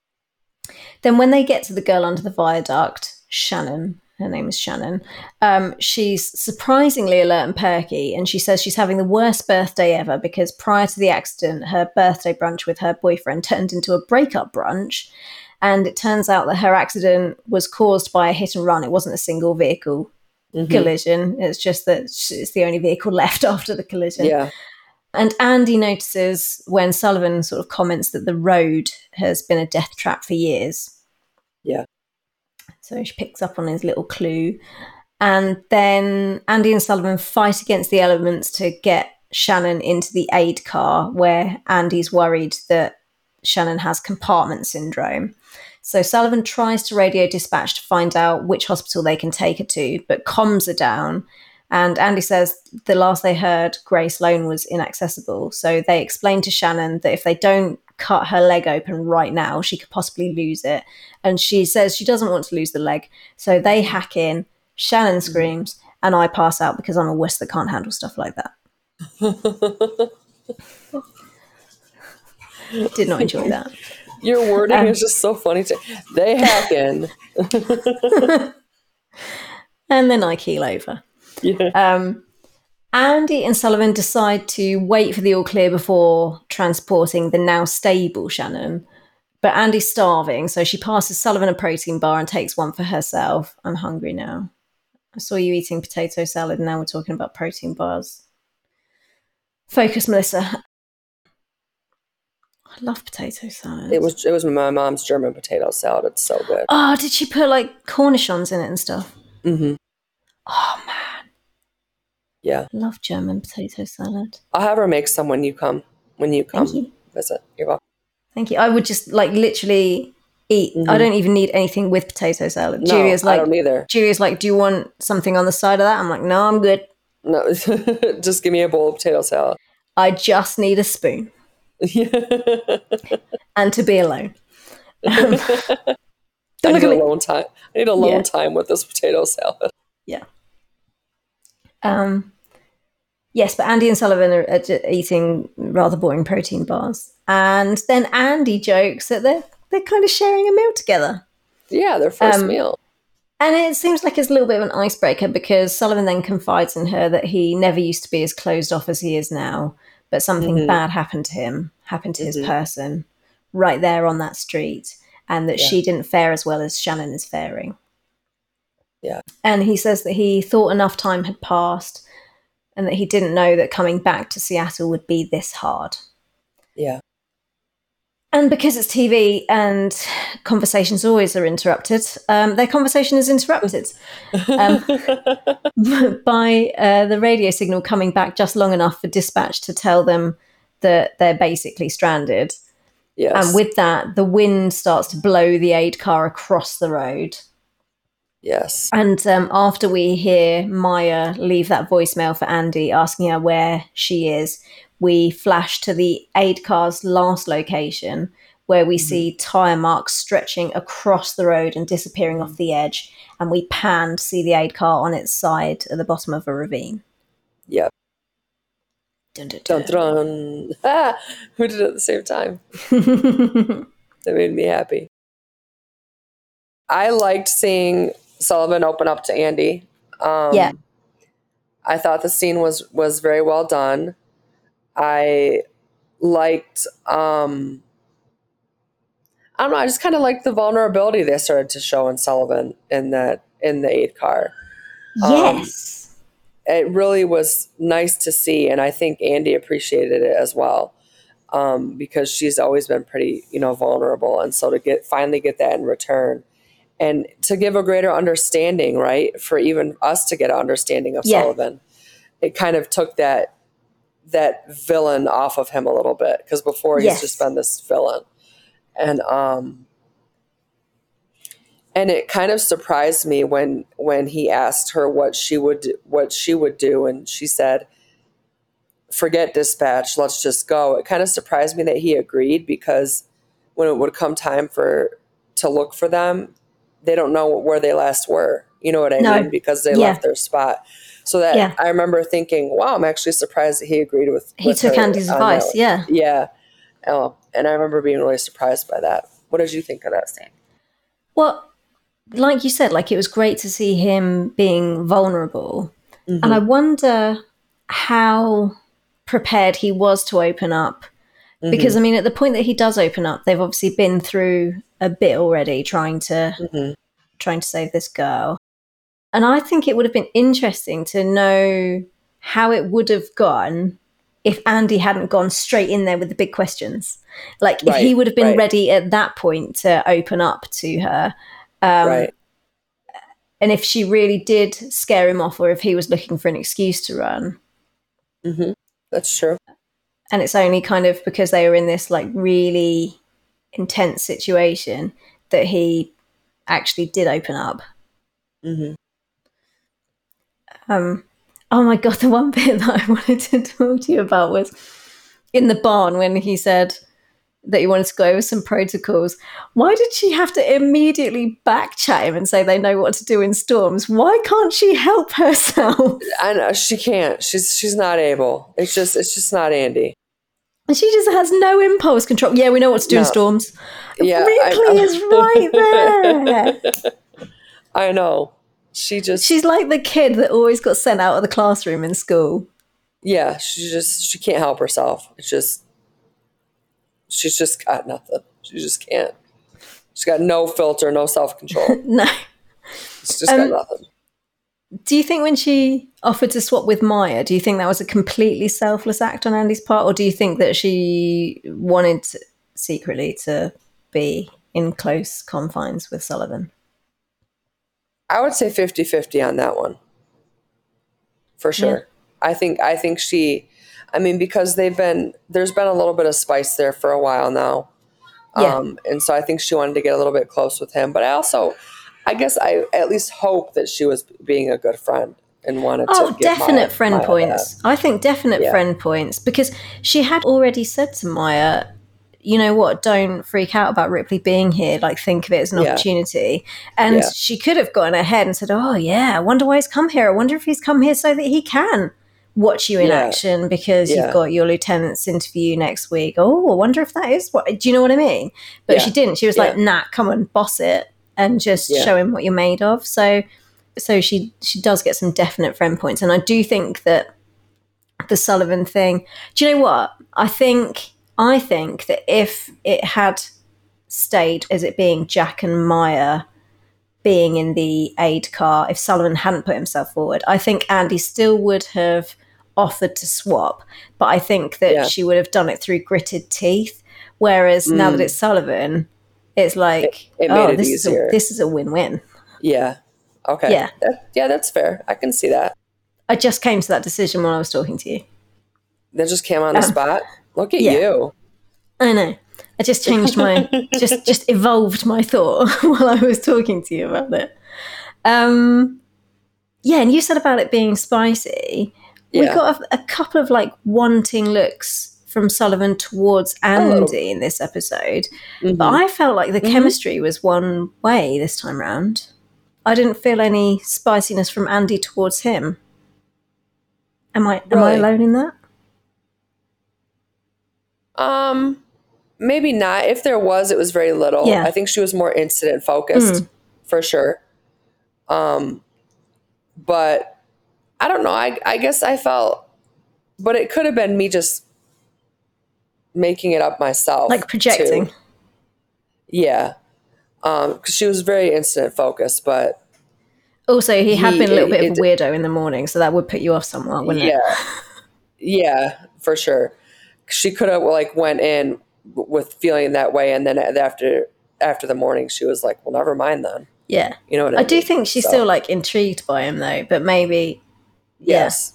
Then, when they get to the girl under the viaduct, Shannon, her name is Shannon, um, she's surprisingly alert and perky, and she says she's having the worst birthday ever because prior to the accident, her birthday brunch with her boyfriend turned into a breakup brunch. And it turns out that her accident was caused by a hit and run. It wasn't a single vehicle Mhm. collision. It's just that it's the only vehicle [LAUGHS] left after the collision. Yeah. And Andy notices when Sullivan sort of comments that the road has been a death trap for years. Yeah. So she picks up on his little clue. And then Andy and Sullivan fight against the elements to get Shannon into the aid car, where Andy's worried that Shannon has compartment syndrome. So Sullivan tries to radio dispatch to find out which hospital they can take her to, but comms are down. And Andy says the last they heard, Grey Sloan was inaccessible. So they explain to Shannon that if they don't cut her leg open right now, she could possibly lose it. And she says she doesn't want to lose the leg. So they hack in, Shannon screams, and I pass out because I'm a wuss that can't handle stuff like that. [LAUGHS] Did not enjoy that. Your wording Um, is just so funny. To, they hack in. [LAUGHS] And then I keel over. [LAUGHS] Yeah. Um, Andy and Sullivan decide to wait for the all clear before transporting the now stable Shannon. But Andy's starving, so she passes Sullivan a protein bar and takes one for herself. I'm hungry now. I saw you eating potato salad, and now we're talking about protein bars. Focus, Melissa. I love potato salad. It was it was my mom's German potato salad. It's so good. Oh, did she put like cornichons in it and stuff? hmm Oh man, Yeah, love German potato salad. I'll have her make some when you come. When you come you. visit, you're welcome. Thank you. I would just like literally eat. I Mhm. don't even need anything with potato salad. No, Julia's I like, don't either. Julia's like, do you want something on the side of that? I'm like, no, I'm good. No, [LAUGHS] just give me a bowl of potato salad. I just need a spoon [LAUGHS] and to be alone. Um, [LAUGHS] I need me. alone time. I need alone Yeah. time with this potato salad. Yeah. Um, yes, but Andy and Sullivan are, are eating rather boring protein bars, and then Andy jokes that they're they're kind of sharing a meal together. Yeah, their first Um, meal. And it seems like it's a little bit of an icebreaker because Sullivan then confides in her that he never used to be as closed off as he is now, but something Mhm. bad happened to him, happened to his Mhm. person right there on that street, and that Yeah. she didn't fare as well as Shannon is faring. Yeah. And he says that he thought enough time had passed and that he didn't know that coming back to Seattle would be this hard. Yeah. And because it's TV and conversations always are interrupted, um, their conversation is interrupted um, [LAUGHS] by uh, the radio signal coming back just long enough for dispatch to tell them that they're basically stranded. yes. And with that, the wind starts to blow the aid car across the road. Yes. And um, after we hear Maya leave that voicemail for Andy asking her where she is, we flash to the aid car's last location where we see tyre marks stretching across the road and disappearing off the edge. And we pan to see the aid car on its side at the bottom of a ravine. Yep. Dun, dun, Dun, dun. dun. Ah, [LAUGHS] who did it at the same time? [LAUGHS] That made me happy. I liked seeing Sullivan open up to Andy. Um, Yeah. I thought the scene was was very well done. I liked. Um, I don't know. I just kind of liked the vulnerability they started to show in Sullivan in that in the aid car. Um, yes. it really was nice to see and i think andy appreciated it as well um, because she's always been pretty you know vulnerable and so to get finally get that in return and to give a greater understanding, right, for even us to get an understanding of Yeah. Sullivan. It kind of took that that villain off of him a little bit because before he's Yes. just been this villain, and um, and it kind of surprised me when when he asked her what she would what she would do, and she said, "Forget dispatch, let's just go." It kind of surprised me that he agreed because when it would come time for to look for them, they don't know where they last were. You know what I No. mean? Because they Yeah. left their spot. So that Yeah. I remember thinking, "Wow, I'm actually surprised that he agreed with." He with took Andy's on that advice. Yeah. Yeah. Oh, and I remember being really surprised by that. What did you think of that scene? Well, like you said, like it was great to see him being vulnerable. Mm-hmm. And I wonder how prepared he was to open up. Mm-hmm. Because I mean, at the point that he does open up, they've obviously been through a bit already trying to Mhm. trying to save this girl. And I think it would have been interesting to know how it would have gone if Andy hadn't gone straight in there with the big questions. Like if he would have been right. ready at that point to open up to her. Um, right. and if she really did scare him off or if he was looking for an excuse to run hmm That's true. and it's only kind of because they were in this like really intense situation that he actually did open up hmm um oh my god [LAUGHS] the one bit that i wanted to talk to you about was in the barn when he said that he wanted to go over some protocols why did she have to immediately back chat him and say they know what to do in storms why can't she help [LAUGHS] herself I know she can't. She's she's not able. It's just it's just not Andy. And she just has no impulse control. Yeah, we know what to do in storms. Yeah, Ripley is right there. [LAUGHS] I know. She just She's like the kid that always got sent out of the classroom in school. yeah. She just she can't help herself. It's just she's just got nothing. She just can't. She's got no filter, no self control. [LAUGHS] No. She's just Um, got nothing. Do you think when she offered to swap with Maya, do you think that was a completely selfless act on Andy's part? Or do you think that she wanted to, secretly to be in close confines with Sullivan? I would say 50-50 on that one. For sure. I think I think she I mean because they've been there's been a little bit of spice there for a while now. Yeah. Um and so I think she wanted to get a little bit close with him, but I also I guess I at least hope that she was being a good friend and wanted Oh, to give definite friend Maya points. I think definite Yeah. friend points because she had already said to Maya, you know what, don't freak out about Ripley being here. Like, think of it as an Yeah. opportunity. And Yeah. she could have gone ahead and said, oh, yeah, I wonder why he's come here. I wonder if he's come here so that he can watch you in Yeah. action because Yeah. you've got your lieutenant's interview next week. Oh, I wonder if that is what. Do you know what I mean? But Yeah. she didn't. She was like, nah, come on, boss it and just Yeah. show him what you're made of. So so she she does get some definite friend points and i do think that the sullivan thing do you know what i think i think that if it had stayed as it being jack and maya being in the aid car if sullivan hadn't put himself forward i think andy still would have offered to swap but i think that Yeah. she would have done it through gritted teeth whereas now that mm. it's sullivan it's like it made oh it this is, a, this is a win-win Yeah. Okay. Yeah. That, yeah, that's fair. I can see that. I just came to that decision when I was talking to you. That just came on the Um, spot. Look at yeah. you. I know. I just changed my [LAUGHS] just just evolved my thought [LAUGHS] while I was talking to you about it. Um yeah, and you said about it being spicy. We got a, a couple of like wanting looks from Sullivan towards. Andy in this episode, Mhm. but I felt like the Mhm. chemistry was one way this time round. I didn't feel any spiciness from Andy towards him. Am I am I alone in that? Um, maybe not. If there was, it was very little. Yeah. I think she was more incident focused for sure. Um, but I don't know. I I guess I felt, but it could have been me just making it up myself, Like projecting. too. Yeah. Um, because she was very incident focused, but Also, he had He- been a little bit of a weirdo in the morning, so that would put you off somewhat, wouldn't it? yeah, yeah, for sure. She could have like went in with feeling that way, and then after after the morning, she was like, "Well, never mind then." Yeah. You know what I, I do mean? think she's So, still like intrigued by him though, but maybe yeah. yes,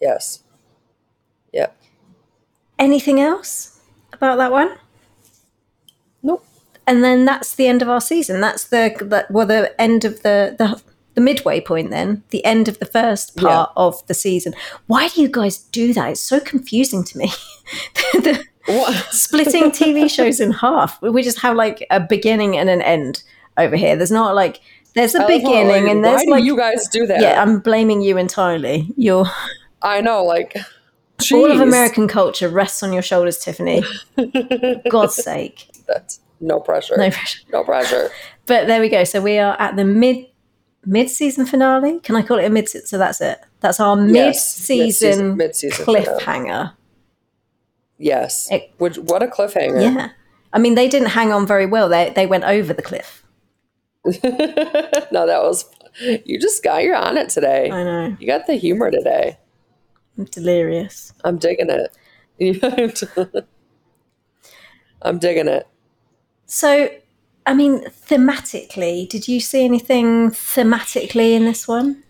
yes. Anything else about that one? Nope. And then that's the end of our season. That's the that well the end of the the the midway point then, the end of the first part of the season. Why do you guys do that? It's so confusing to me. [LAUGHS] the, What? splitting TV shows in half. We just have like a beginning and an end over here. There's not like there's a oh, how, beginning like, and there's why do like you guys do that? yeah. I'm blaming you entirely. You're I know, like all of. American culture rests on your shoulders, Tiffany. [LAUGHS] God's sake, That's no pressure. no No, pressure. pressure. But there we go. So we are at the mid mid season finale. Can I call it a mid? Season? So that's it. That's our mid season mid-season finale. cliffhanger. Yes. It- Which what a cliffhanger. Yeah. I mean, they didn't hang on very well. They they went over the cliff. [LAUGHS] no, that was you just got you're on it today. I know. You got the humor today. I'm delirious. I'm digging it. [LAUGHS] You don't. I'm digging it. So, I mean, thematically, did you see anything thematically in this one?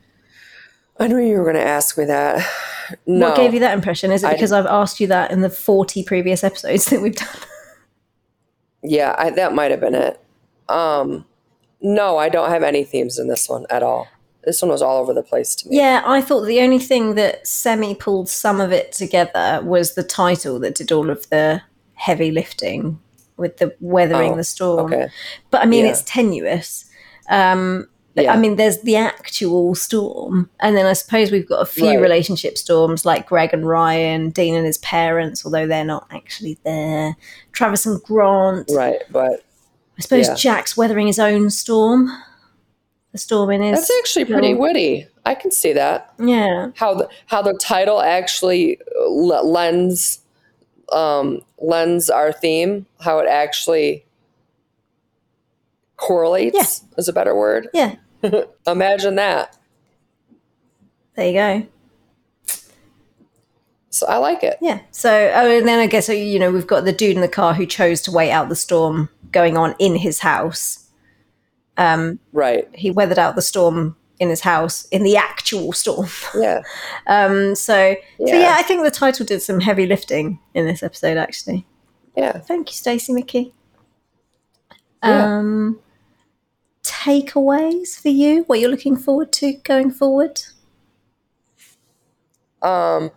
I knew you were going to ask me that. No. What gave you that impression? Is it I because I've asked you that in the 40 previous episodes that we've done? [LAUGHS] Yeah, I, that might have been it. Um, no, I don't have any themes in this one at all. This one was all over the place to me. Yeah, I thought the only thing that semi pulled some of it together was the title that did all of the heavy lifting with the weathering Oh, the storm. Okay. But I mean, Yeah. it's tenuous. Um, Yeah. I mean, there's the actual storm, and then I suppose we've got a few Right. relationship storms like Greg and Ryan, Dean and his parents, although they're not actually there. Travis and Grant. Right, but I suppose Yeah. Jack's weathering his own storm. The storm in his. that's actually pretty little- witty. I can see that. Yeah. How the how the title actually l- lends um, lends our theme. How it actually correlates is a better word. Yeah. [LAUGHS] Imagine that. There you go. So I like it. Yeah. So, oh, and then I guess, you know, we've got the dude in the car who chose to wait out the storm going on in his house. Um, Right. he weathered out the storm in his house in the actual storm. [LAUGHS] Yeah. Um, so, so Yeah. yeah, I think the title did some heavy lifting in this episode, actually. Yeah. Thank you, Stacy McKee. Yeah. Um, takeaways for you? What you're looking forward to going forward? um,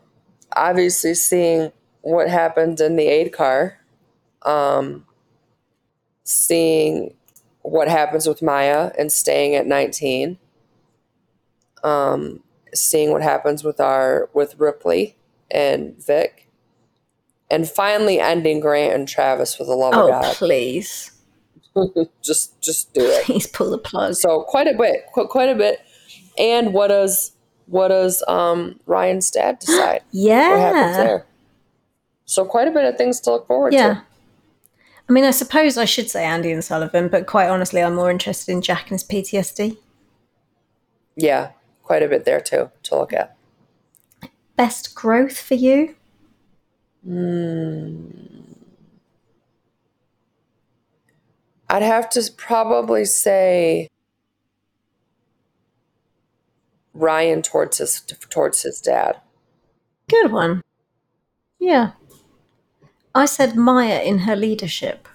obviously seeing what happened in the aid car, um, seeing what happens with Maya and staying at 19, um, seeing what happens with our with Ripley and Vic, and finally ending Grant and Travis with the love Oh, of please. God. [LAUGHS] just just do it. Please pull the plug. So quite a bit, qu- quite a bit. And what does what does um, Ryan's dad decide? [GASPS] yeah. what happens there. So quite a bit of things to look forward Yeah. to. I mean, I suppose I should say Andy and Sullivan, but quite honestly, I'm more interested in Jack and his PTSD. Yeah, quite a bit there too to look at. Best growth for you? Hmm. I'd have to probably say Ryan towards his towards his dad. Good one. Yeah. I said Maya in her leadership.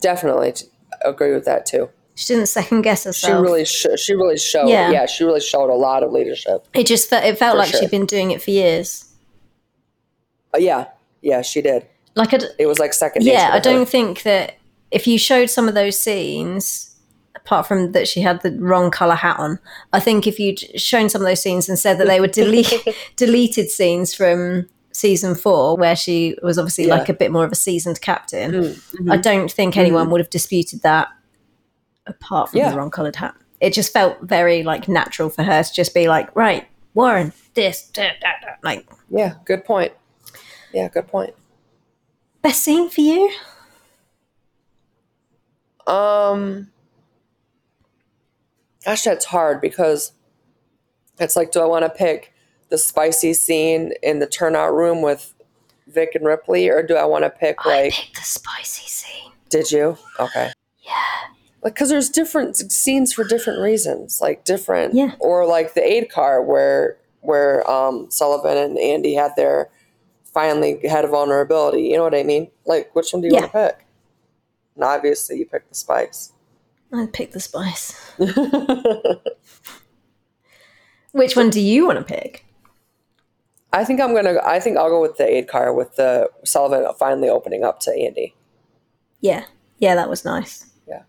Definitely agree with that too. She didn't second guess herself. She really sh- she really showed Yeah. yeah. she really showed a lot of leadership. it just felt, it felt like sure. she'd been doing it for years. Uh, yeah, yeah, she did. Like, I, It was like second. yeah, I don't think that if you showed some of those scenes, apart from that she had the wrong color hat on, I think if you'd shown some of those scenes and said that they were [LAUGHS] delete, deleted scenes from season four, where she was obviously Yeah. like a bit more of a seasoned captain, Mm, I don't think anyone would have disputed that apart from Yeah. the wrong colored hat. It just felt very like natural for her to just be like, right, Warren, this, da, da, da. like Yeah, good point. Yeah, good point. best scene for you. Um, gosh, that's hard because it's like, do I want to pick the spicy scene in the turnout room with Vic and Ripley, or do I want to pick like I picked the spicy scene. Did you? Okay. Yeah. Like because there's different scenes for different reasons like different Yeah. or like the aid car where where um sullivan and andy had their finally had a vulnerability you know what i mean like which one do you want to pick and obviously you pick the spice I'd pick the spice. [LAUGHS] Which one do you want to pick? I think i'm gonna i think i'll go with the aid car with the sullivan finally opening up to andy Yeah, yeah, that was nice. Yeah.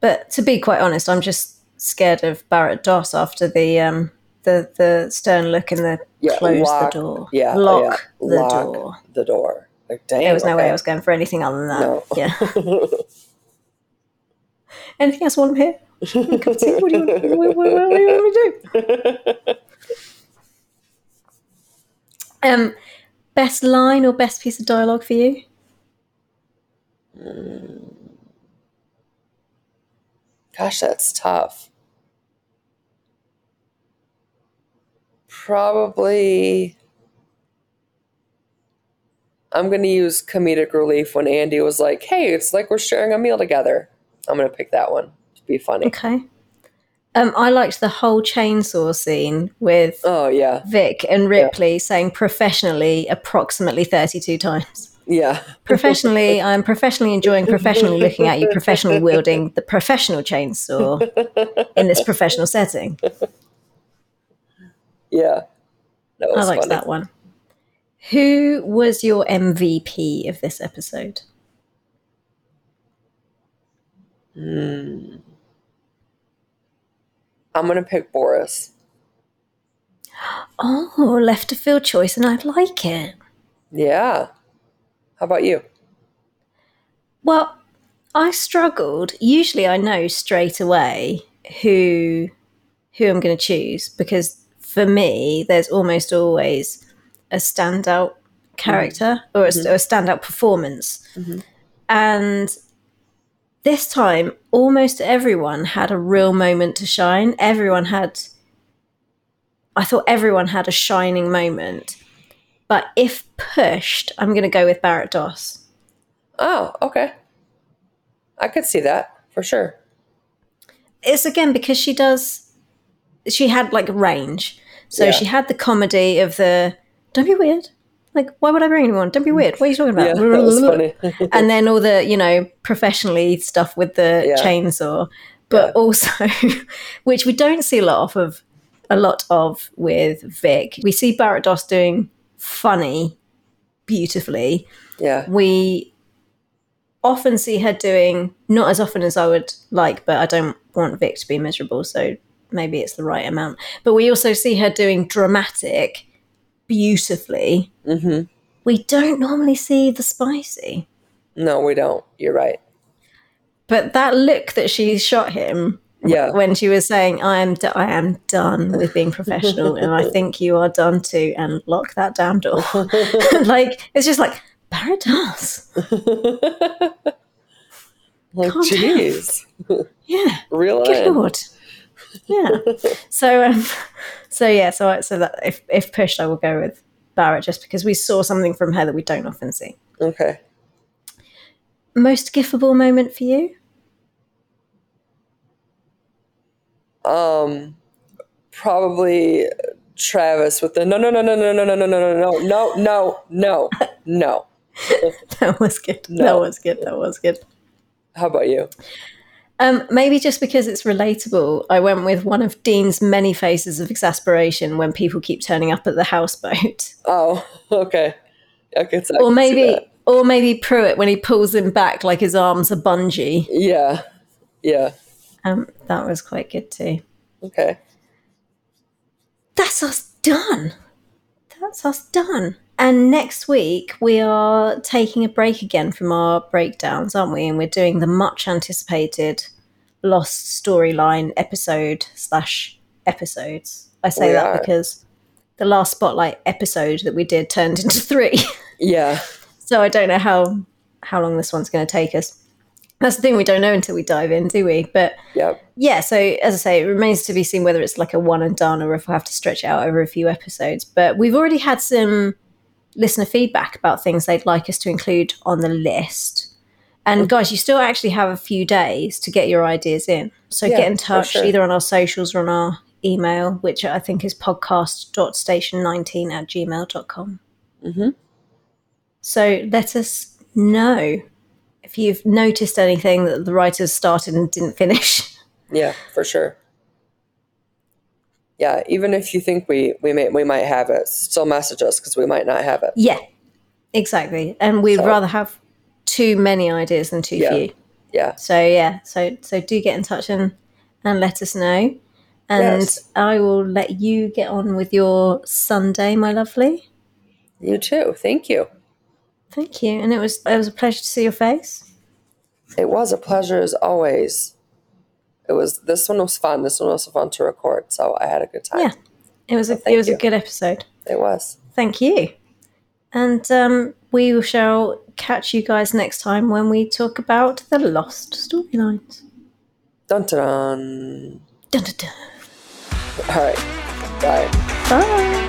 But to be quite honest, I'm just scared of Barrett Doss after the um the the stern look and the Yeah, close lock- the door, yeah lock yeah, the lock door. the door like damn There was no way. I was going for anything other than that. No. Yeah. [LAUGHS] Anything else while I'm here? What do you, what, what, what do you want me to do? [LAUGHS] Um, best line or best piece of dialogue for you? Gosh, that's tough. Probably. I'm going to use comedic relief when Andy was like, hey, it's like we're sharing a meal together. I'm going to pick that one to be funny. Okay. Um, I liked the whole chainsaw scene with Oh, yeah. Vic and Ripley saying professionally approximately 32 times. Yeah. Professionally, [LAUGHS] I'm professionally enjoying professionally looking at you, professionally wielding the professional chainsaw in this professional setting. Yeah. That I liked funny. that one. Who was your MVP of this episode? Hmm. I'm going to pick Boris. Oh, left of field choice, and I like it. Yeah. How about you? Well, I struggled. Usually, I know straight away who who I'm going to choose because for me, there's almost always a standout character or, a, or a standout performance, Mhm. and this time, almost everyone had a real moment to shine. Everyone had. I thought everyone had a shining moment. But if pushed, I'm going to go with Barrett Doss. Oh, okay. I could see that for sure. it's again because she does she had like range so Yeah. she had the comedy of the don't be weird like why would i bring anyone don't be weird what are you talking about Yeah, that was funny. [LAUGHS] and then all the you know professionally stuff with the Yeah. chainsaw but Yeah. also [LAUGHS] which we don't see a lot of a lot of with vic we see barrett doss doing funny beautifully yeah. we often see her doing not as often as I would like, but I don't want Vic to be miserable, so maybe it's the right amount. But we also see her doing dramatic beautifully. hmm We don't normally see the spicy. No, we don't. You're right. But that look that she shot him Yeah. when she was saying, "I am, d- I am done with being professional, and I [LAUGHS] think you are done too," and lock that damn door. [LAUGHS] [LAUGHS] like it's just like paradise. like, jeez. Yeah. Reel it Good lord. Yeah. so um, so yeah, so I, so that if if pushed, I will go with Barrett just because we saw something from her that we don't often see. Okay. Most gifable moment for you? Um, probably Travis with the no, no, no, no, no, no, no, no, no, no, no, no, no, no, no. That was good. That was good. That was good. How about you? Um, maybe just because it's relatable, I went with one of Dean's many faces of exasperation when people keep turning up at the houseboat, [LAUGHS] Oh, okay. I I or maybe, or maybe Pruitt when he pulls him back like his arms are bungee. Yeah. Yeah. Um, that was quite good too. Okay. that's us done. That's us done. And next week we are taking a break again from our breakdowns, aren't we? And we're doing the much anticipated Lost storyline episode slash episodes. I say We that are. because the last spotlight episode that we did turned into three. [LAUGHS] Yeah. so I don't know how how long this one's going to take us. That's the thing we don't know until we dive in, do we? But Yep. yeah, so as I say, it remains to be seen whether it's like a one and done or if I have to stretch it out over a few episodes. But we've already had some listener feedback about things they'd like us to include on the list. And guys, you still actually have a few days to get your ideas in. So Yeah, get in touch sure. either on our socials or on our email, which I think is podcast.station19 at gmail.com. Mhm. So let us know if you've noticed anything that the writers started and didn't finish. [LAUGHS] Yeah, for sure. Yeah, even if you think we we may we might have it, still message us because we might not have it. yeah, exactly. And we'd So- rather have too many ideas than too Yeah. few. Yeah, So yeah, so so do get in touch and and let us know. And Yes. I will let you get on with your Sunday, my lovely. you too. Thank you. Thank you. And it was it was a pleasure to see your face. It was a pleasure as always. It was this one was fun. This one was fun to record, so I had a good time. Yeah. It was a it was you. a good episode. It was. Thank you. And um, we shall catch you guys next time when we talk about the lost storylines. Dun dun dun. Dun, dun, dun. All right. Bye. Bye.